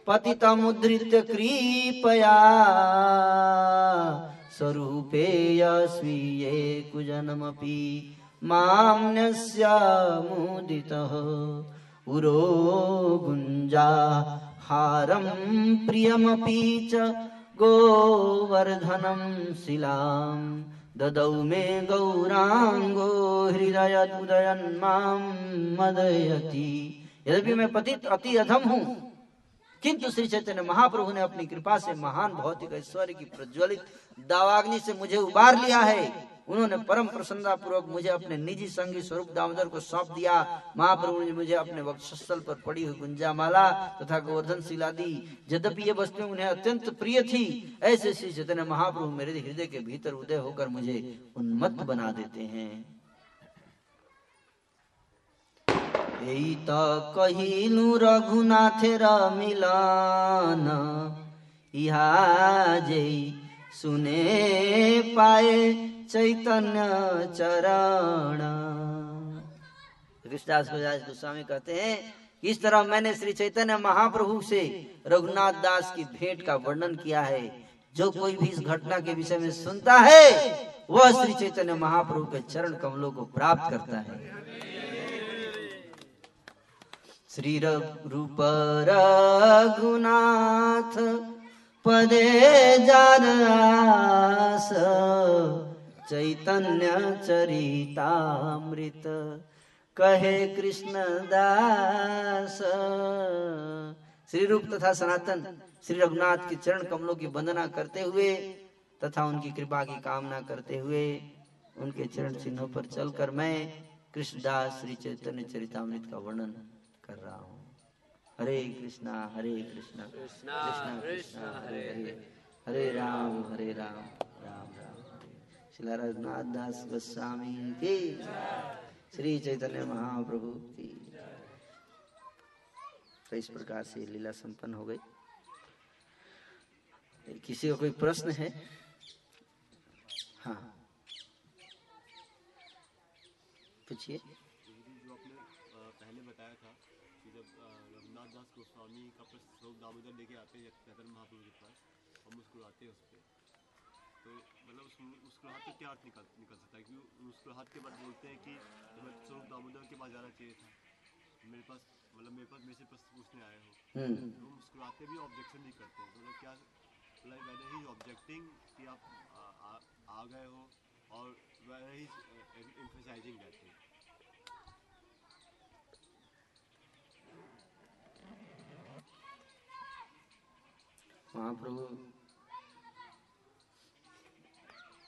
पतितमुद्धृत्य कृपया स्वरूपे स्वीये कुजनमपि माम्न्यस्य मुदितः। उरो गुञ्जा हारं प्रियमपि च गोवर्धनं शिलाम् ददौ मे गौरांगो हृदय उदय मदयति। यद्यपि मैं पतित अति अधम हूँ, किंतु श्री चैतन्य महाप्रभु ने अपनी कृपा से महान भौतिक ऐश्वर्य की प्रज्वलित दावाग्नि से मुझे उबार लिया है। उन्होंने परम प्रसन्नता पूर्वक मुझे अपने निजी संगी स्वरूप दामोदर को सौंप दिया। महाप्रभु ने मुझे अपने वक्षस्थल पर पड़ी हुई गुंजा माला तथा गोवर्धन शिला दी यद्यपि ये वस्तुएँ उन्हें अत्यंत प्रिय थी, ऐसे श्री चैतन्य महाप्रभु मेरे हृदय के भीतर उदय होकर मुझे उन्मत्त बना देते हैं। तो कहिलु, रघुनाथेर मिलन, इहा जई सुने पाए चैतन्य चरण। कृष्णदास गोस्वामी कहते हैं, इस तरह मैंने श्री चैतन्य महाप्रभु से रघुनाथ दास की भेंट का वर्णन किया है। जो कोई भी इस घटना के विषय में सुनता है, वह श्री चैतन्य महाप्रभु के चरण कमलों को प्राप्त करता है। श्री रूप रघुनाथ पदे जारास चैतन्य चरितामृत कहे कृष्ण दास श्री रूप तथा सनातन श्री रघुनाथ के चरण कमलों की वंदना करते हुए तथा उनकी कृपा की कामना करते हुए उनके चरण चिन्हों पर चलकर मैं कृष्णदास श्री चैतन्य चरितामृत का वर्णन कर रहा हूँ। हरे कृष्णा हरे कृष्णा कृष्णा कृष्णा, हरे हरे। हरे राम हरे राम। शिला रघुनाथ दास गोस्वामी की श्री चैतन्य महाप्रभु की तो इस प्रकार से लीला संपन्न हो गई। किसी का कोई प्रश्न है? हाँ। पूछिए। गोस्वामी का दामोदर लेके आते हैं महाप्रभु के पास और मुस्कुराते हैं उस पर तो मतलब उस मुस्कुराहट का क्या अर्थ निकल निकल सकता है क्योंकि मुस्कुराहट के बाद बोलते हैं कि मैं स्वरूप दामोदर के पास जाना चाहिए था। मेरे पास मतलब मेरे पास मेरे से प्रश्न पूछने आए हो। हम्म। तो मुस्कुराते भी ऑब्जेक्शन नहीं करते हैं। तो मतलब क्या लाइक वैसे ही ऑब्जेक्टिंग कि आप आ, आ, आ गए हो और वैसे ही एम्फेसाइजिंग रहते हैं। महाप्रभु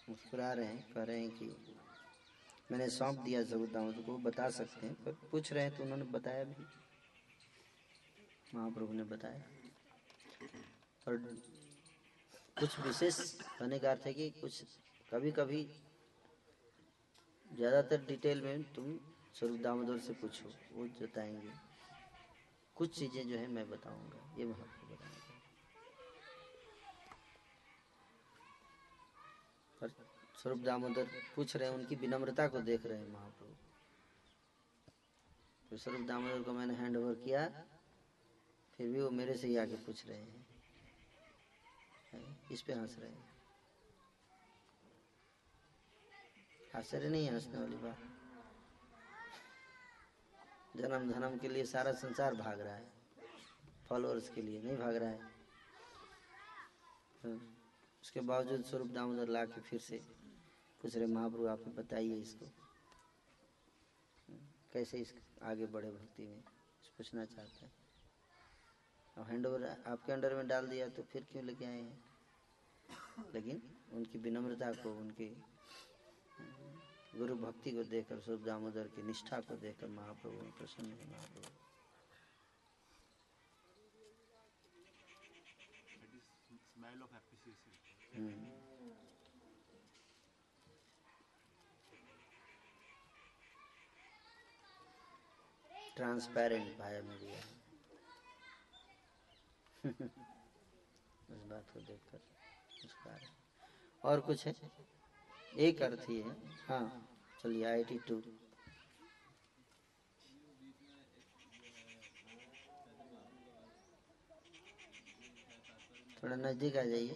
मुस्कुरा रहे हैं, कह रहे हैं कि मैंने सौंप दिया ज़रूर दाऊद को बता सकते हैं। पर पूछ रहे हैं तो उन्होंने बताया भी। महाप्रभु ने बताया। और कुछ विशेष होने का अर्थ है कि कुछ कभी कभी ज़्यादातर डिटेल में तुम स्वरूप दामोदर से पूछो, वो बताएँगे कुछ चीज़ें जो है मैं बताऊँगा, ये महाप्रभु स्वरूप दामोदर पूछ रहे हैं, उनकी विनम्रता को देख रहे हैं महाप्रभु। तो स्वरूप दामोदर को मैंने हैंड ओवर किया, फिर भी वो मेरे से ही आके पूछ रहे हैं। इस पे हंस रहे हैं। आश्चर्य नहीं है हंसने वाली बात? जन्म धर्म के लिए सारा संसार भाग रहा है। फॉलोअर्स के लिए नहीं भाग रहा है। हाँ। उसके बावजूद स्वरूप दामोदर ला के फिर से पूछ रहे महाप्रभु आप बताइए इसको। कैसे इस आगे बढ़े भक्ति में? पूछना चाहते हैं। और हैंड ओवर आपके अंडर में डाल दिया तो फिर क्यों लेके आए हैं? लेकिन उनकी विनम्रता को उनके गुरु भक्ति को देखकर स्वरूप दामोदर की निष्ठा को देखकर महाप्रभु प्रसन्न है महाप्रभु। ट्रांसपेरेंट भाया मीडिया इस बात को देखकर मुस्कुरा और कुछ है? एक अर्थ ही है। हाँ चलिए आई टी टू थोड़ा नज़दीक आ जाइए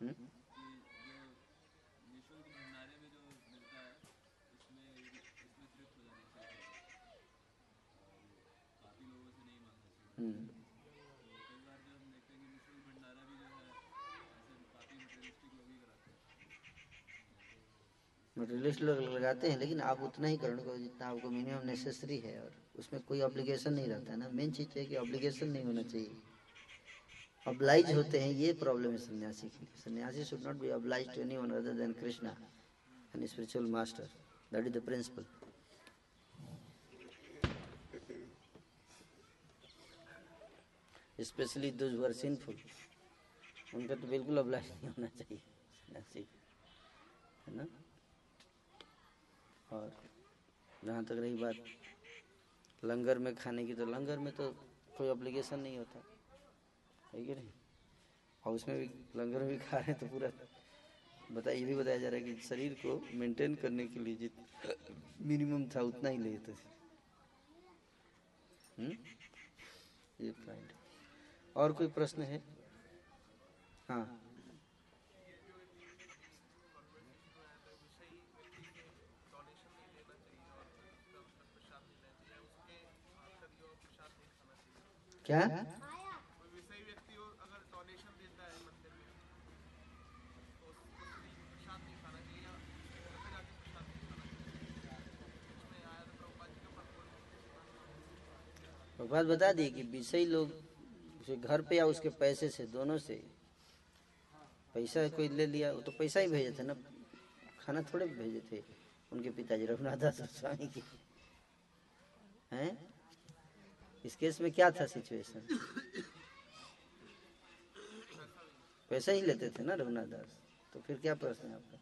हम्म मटेरियलिस्ट लोग लगाते हैं, लेकिन आप उतना ही करो जितना आपको मिनिमम नेसेसरी है और उसमें कोई ऑब्लिगेशन नहीं रहता है ना। मेन चीज़ है कि ऑब्लिगेशन नहीं होना चाहिए। ऑब्लाइज होते हैं, ये प्रॉब्लम है सन्यासी की सन्यासी should not be obliged to anyone other than Krishna an spiritual master that is the specially those were sinful उनका तो बिल्कुल अब्लाइज नहीं होना चाहिए। है ना? और जहाँ तक रही बात, लंगर में खाने की तो लंगर में तो कोई अप्लीकेशन नहीं होता। है कि नहीं? और उसमें भी लंगर में भी खा रहे हैं तो पूरा बता ये भी बताया जा रहा है कि शरीर को मेंटेन करने के लिए जित मिनिमम था, उतना ही लेते थे। हम्म? ये पॉइंट और कोई प्रश्न है? हाँ। क्या? हो है तो भगवान बता दिए कि विषय लोग उसे घर पे या उसके पैसे से, दोनों से। पैसा कोई ले लिया, वो तो पैसा ही भेजे थे ना। खाना थोड़े भेजे थे उनके पिताजी, रघुनाथ दास स्वामी की। हैं? इस केस में क्या था सिचुएशन पैसा ही लेते थे ना रघुनाथ दास। तो फिर क्या प्रश्न है आपका?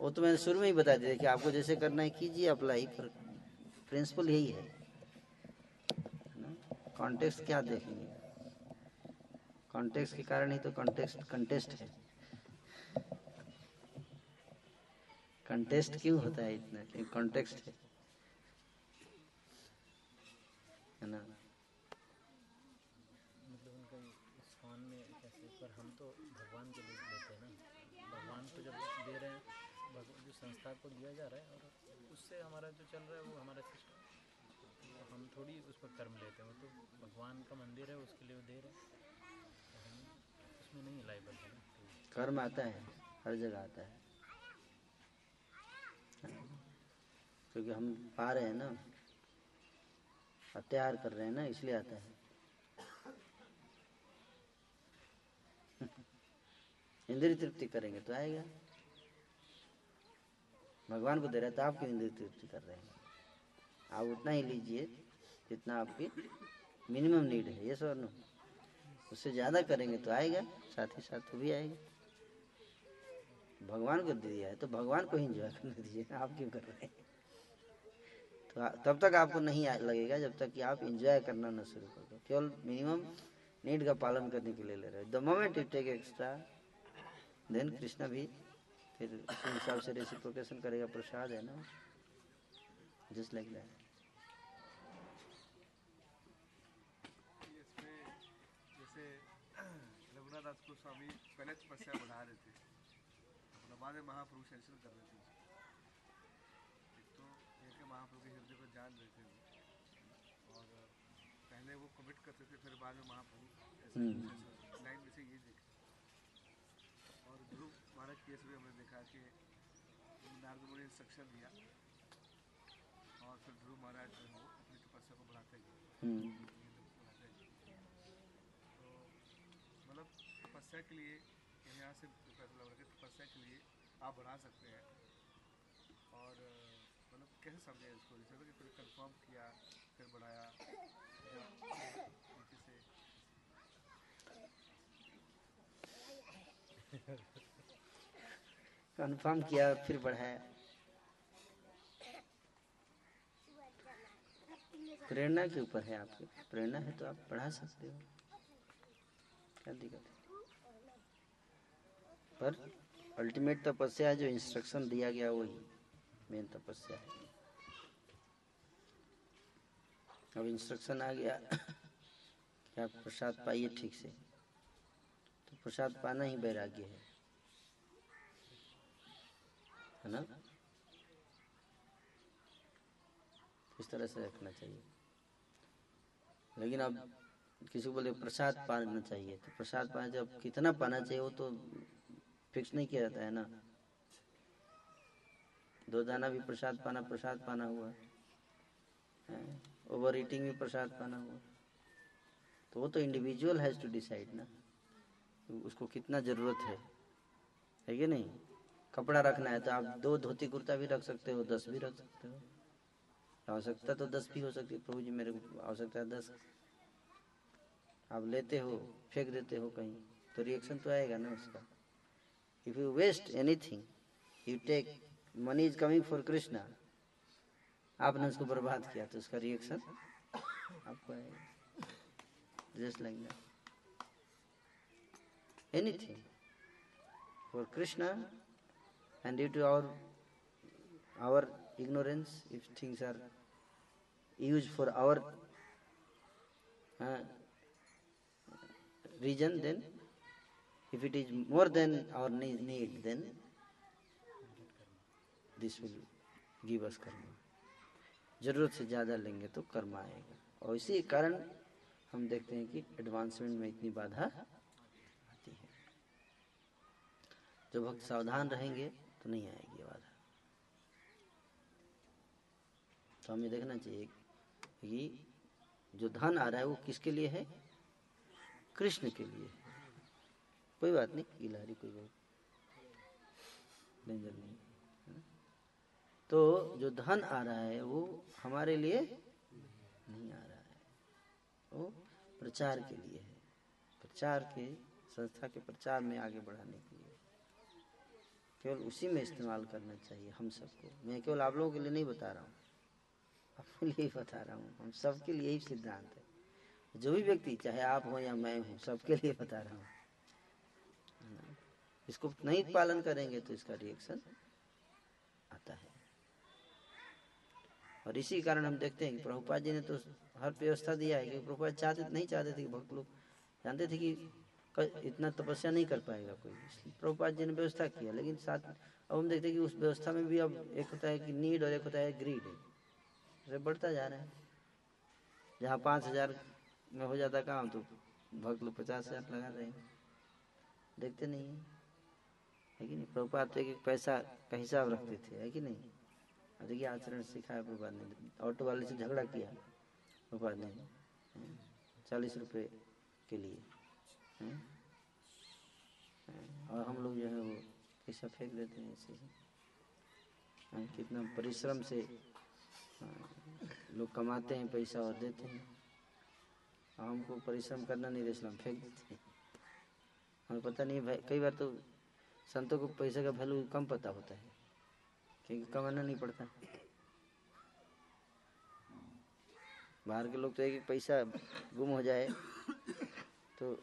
वो तो मैंने शुरू में ही बता दिया कि आपको जैसे करना है, कीजिए अप्लाई। पर प्रिंसिपल यही है। कॉन्टेक्स्ट क्या देखेंगे? कॉन्टेक्स्ट के कारण ही तो कॉन्टेक्स्ट कंटेस्ट है। कंटेस्ट क्यों होता है इतना? कॉन्टेक्स्ट है। ना? मतलब तो संस्था को दिया जा रहा है, और उससे हमारा जो चल रहा है, वो हमारा सिस्टम हम थोड़ी उस पर कर्म लेते हैं। वो तो भगवान का मंदिर है, उसके लिए वो दे रहे हैं। उसमें नहीं लाइबल है तो कर्म आता है, हर जगह आता है। क्योंकि हम पा रहे हैं ना अत्याचार कर रहे हैं ना, इसलिए आता है। इंद्रिय तृप्ति करेंगे तो आएगा। भगवान को दे रहे तो आप क्यों इंद्रिय तृप्ति कर रहे हैं। आप उतना ही लीजिए जितना आपकी मिनिमम नीड है ये सर उससे ज़्यादा करेंगे तो आएगा, साथ ही साथ वो भी आएगा। भगवान को दे दिया है तो भगवान को ही इंजॉय करने दीजिए, आप क्यों कर रहे हैं? तो तब तक आपको नहीं लगेगा जब तक कि आप इंजॉय करना ना शुरू कर दो। केवल मिनिमम नीड का पालन करने के लिए ले रहे हो। The moment you take extra then Krishna भी फिर उसी हिसाब से रेसिप्रोकेशन करेगा, प्रसाद है ना? जस्ट लाइक दैट इसमें जैसे दास को स्वामी पहले तपस्या बढ़ा रहे थे। अपना बाद में महाप्रभु सेंशन कर रहे थे। एक तो ये कि महाप्रभु के हृदय को जान रहे थे वो। और पहले वो कमिट करते थे फिर बाद में महाप्रभु हम्म। लाइन में से ये देखा। और ध्रुव महाराज केस में हमने देखा कि नारद मुनि इंस्ट्रक्शन दिया। और फिर ध्रुव महाराज जो है वो अपनी तपस्या को बढ़ाते गए हम्म बढ़ाते गए तो मतलब तपस्या के लिए यहाँ से तपस्या के लिए आप बढ़ा सकते हैं। और मतलब कैसे समझे इसको? जैसे कि फिर कंफर्म किया, फिर बढ़ाया से? कंफर्म किया, फिर बढ़ाया। प्रेरणा के ऊपर है आपके। प्रेरणा है तो आप बढ़ा सकते हो। क्या दिक्कत है? पर अल्टीमेट तपस्या जो इंस्ट्रक्शन दिया गया वही मेन तपस्या है। अब इंस्ट्रक्शन आ गया, कि आप प्रसाद पाइए ठीक से। तो प्रसाद पाना ही वैराग्य है। है ना? इस तरह से रखना चाहिए। लेकिन अब किसी को बोले प्रसाद पाना चाहिए तो प्रसाद पाना जब कितना पाना चाहिए वो तो फिक्स नहीं किया जाता है ना। दो दाना भी प्रसाद पाना प्रसाद पाना हुआ। ओवर ईटिंग भी प्रसाद पाना हुआ। तो वो तो इंडिविजुअल हैज़ टू डिसाइड ना उसको कितना ज़रूरत है। है कि नहीं? कपड़ा रखना है तो आप दो धोती कुर्ता भी रख सकते हो, दस भी रख सकते हो। आवश्यकता तो दस भी हो सकती है, प्रभु जी मेरे को आवश्यकता है दस। आप लेते हो, फेंक देते हो कहीं तो रिएक्शन तो आएगा ना उसका। If you waste anything you take money is coming for Krishna आपने उसको बर्बाद किया तो उसका रिएक्शन आपको just like that anything for krishna and due to our our ignorance if things are used for our uh, reason then if it is more than our ne- need, then this will give us karma. ज़रूरत से ज़्यादा लेंगे तो कर्म आएगा। और इसी कारण हम देखते हैं कि एडवांसमेंट में इतनी बाधा आती है। जो भक्त सावधान रहेंगे तो नहीं आएगी बाधा। तो हमें देखना चाहिए कि जो धन आ रहा है वो किसके लिए है? कृष्ण के लिए है। कोई बात नहीं गिलहरी कोई बात डेंजर नहीं तो जो धन आ रहा है, वो हमारे लिए नहीं आ रहा है। वो प्रचार के लिए है। प्रचार के, संस्था के प्रचार में आगे बढ़ाने के लिए। केवल उसी में इस्तेमाल करना चाहिए हम सबको। मैं केवल आप लोगों के लिए नहीं बता रहा हूँ। आपके लिए ही बता रहा हूँ। हम सबके लिए ही सिद्धांत है। जो भी व्यक्ति, चाहे आप हो या मैं हूँ, सबके लिए बता रहा हूँ? इसको नहीं पालन करेंगे तो इसका रिएक्शन आता है। और इसी कारण हम देखते हैं कि प्रभुपाद जी ने तो हर व्यवस्था दिया है कि प्रभुपाद चाहते, नहीं चाहते थे कि भक्त लोग जानते थे कि इतना तपस्या नहीं कर पाएगा कोई। इसलिए प्रभुपाद जी ने व्यवस्था किया, लेकिन साथ, अब हम देखते हैं कि उस व्यवस्था में भी अब एक होता है कि नीड और एक होता है ग्रीड अरे बढ़ता जा रहा है। जहाँ पाँच हज़ार में हो जाता काम तो भक्त लोग पचास हज़ार लगा रहे हैं। देखते नहीं है। है कि नहीं? प्रभुपाद तो एक एक पैसा का हिसाब रखते थे है कि नहीं? और देखिए आचरण सिखाया प्रभुपाद ने। ऑटो वाले से झगड़ा किया प्रभुपाद ने चालीस रुपये के लिए हैं, हैं, और हम लोग जो है वो पैसा फेंक देते हैं ऐसे कितना परिश्रम से लोग कमाते हैं पैसा और देते हैं। हमको परिश्रम करना नहीं रहता हम फेंक देते हैं। हमें पता नहीं भाई कई बार तो संतों को पैसे का वैल्यू कम पता होता है, क्योंकि कमाना नहीं पड़ता। बाहर के लोग तो एक एक पैसा गुम हो जाए तो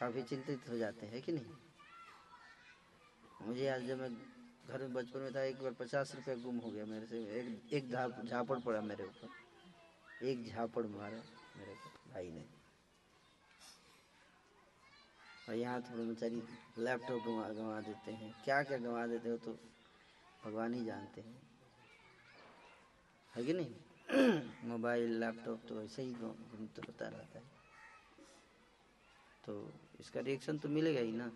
काफ़ी चिंतित हो जाते हैं कि नहीं? मुझे आज जब मैं घर में बचपन में था, एक बार पचास रुपया गुम हो गया मेरे से, एक एक झापड़ पड़ा मेरे ऊपर। एक झापड़ मारा मेरे को भाई ने। और यहाँ थोड़ा बेचारी लैपटॉप गंवा गंवा देते हैं। क्या क्या गंवा देते हो तो भगवान ही जानते हैं। है कि नहीं? मोबाइल लैपटॉप तो ऐसे ही घूम- घूमते होता रहता है। तो इसका रिएक्शन तो मिलेगा ही ना।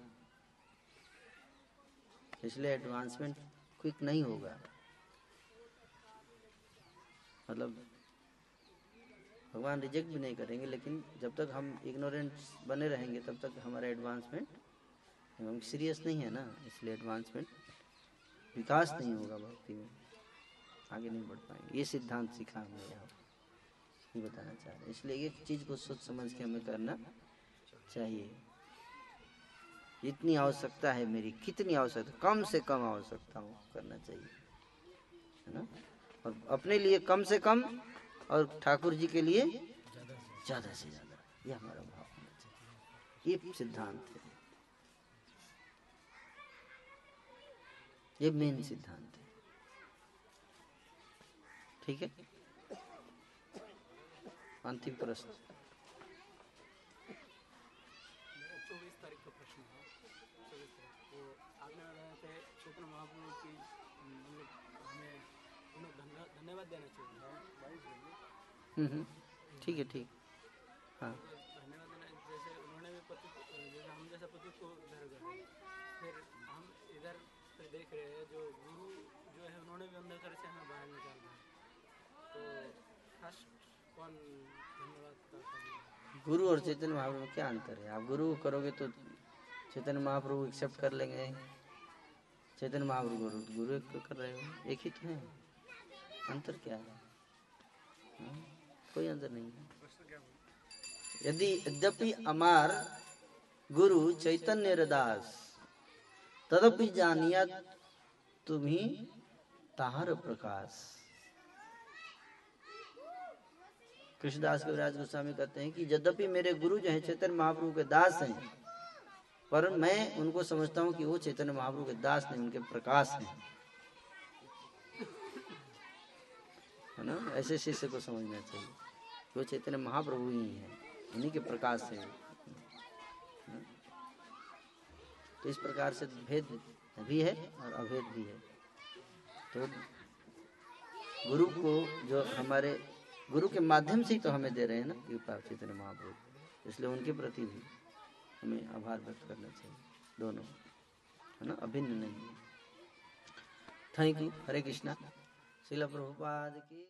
इसलिए एडवांसमेंट क्विक नहीं होगा। मतलब भगवान रिजेक्ट भी नहीं करेंगे, लेकिन जब तक हम इग्नोरेंट बने रहेंगे, तब तक हमारा एडवांसमेंट हम सीरियस नहीं है ना, इसलिए एडवांसमेंट विकास नहीं होगा भक्ति में। आगे नहीं बढ़ पाएँगे। ये सिद्धांत सीखा हमने यहाँ ये बताना चाह रहे इसलिए एक चीज़ को सोच समझ के हमें करना चाहिए। इतनी आवश्यकता है मेरी, कितनी आवश्यकता, कम से कम आवश्यकता हो करना चाहिए, है ना? और अपने लिए कम से कम और ठाकुर जी के लिए ज़्यादा से ज़्यादा ये हमारा भाव होना चाहिए। ये सिद्धांत है। ये मेन सिद्धांत है। ठीक है? अंतिम प्रश्न। चौबीस तारीख का प्रश्न है। चौबीस तारीख। को आपने बताया महाप्रभु की मतलब हमें धन्यवाद देना चाहिए। हम्म, हम्म, ठीक है ठीक हाँ जैसे उन्होंने भी पति जैसे हम जैसा पति को घर गए फिर हम इधर पे देख रहे हैं। गुरु और चैतन्य महाप्रभु क्या अंतर है? आप गुरु करोगे तो चैतन्य महाप्रभु एक्सेप्ट कर लेंगे। चैतन्य महाप्रभु गुरु गुरु को कर रहे हो? एक ही तो है। अंतर क्या है? हाँ? कोई अंतर नहीं है। यदि यद्यपि अमार गुरु चैतन्य रदास, तदपि जानिया तुम्ही ताहर प्रकाश। कृष्णदास कविराज गोस्वामी कहते हैं कि यद्यपि मेरे गुरु जो है, चैतन्य महाप्रभु के दास हैं, पर मैं उनको समझता हूँ कि वो चैतन्य महाप्रभु के दास नहीं, उनके प्रकाश हैं। है ना? ऐसे शिष्य को समझना चाहिए। वो चैतन्य महाप्रभु ही हैं उन्हीं के प्रकाश से तो इस प्रकार से भेद भी है और अभेद भी है। तो गुरु को जो हमारे गुरु के माध्यम से ही तो हमें दे रहे हैं ना कृपा चैतन्य महाप्रभु। इसलिए उनके प्रति भी हमें आभार व्यक्त करना चाहिए। दोनों है ना? अभिन्न नहीं थैंक यू हरे कृष्णा। शिला प्रभुपाद की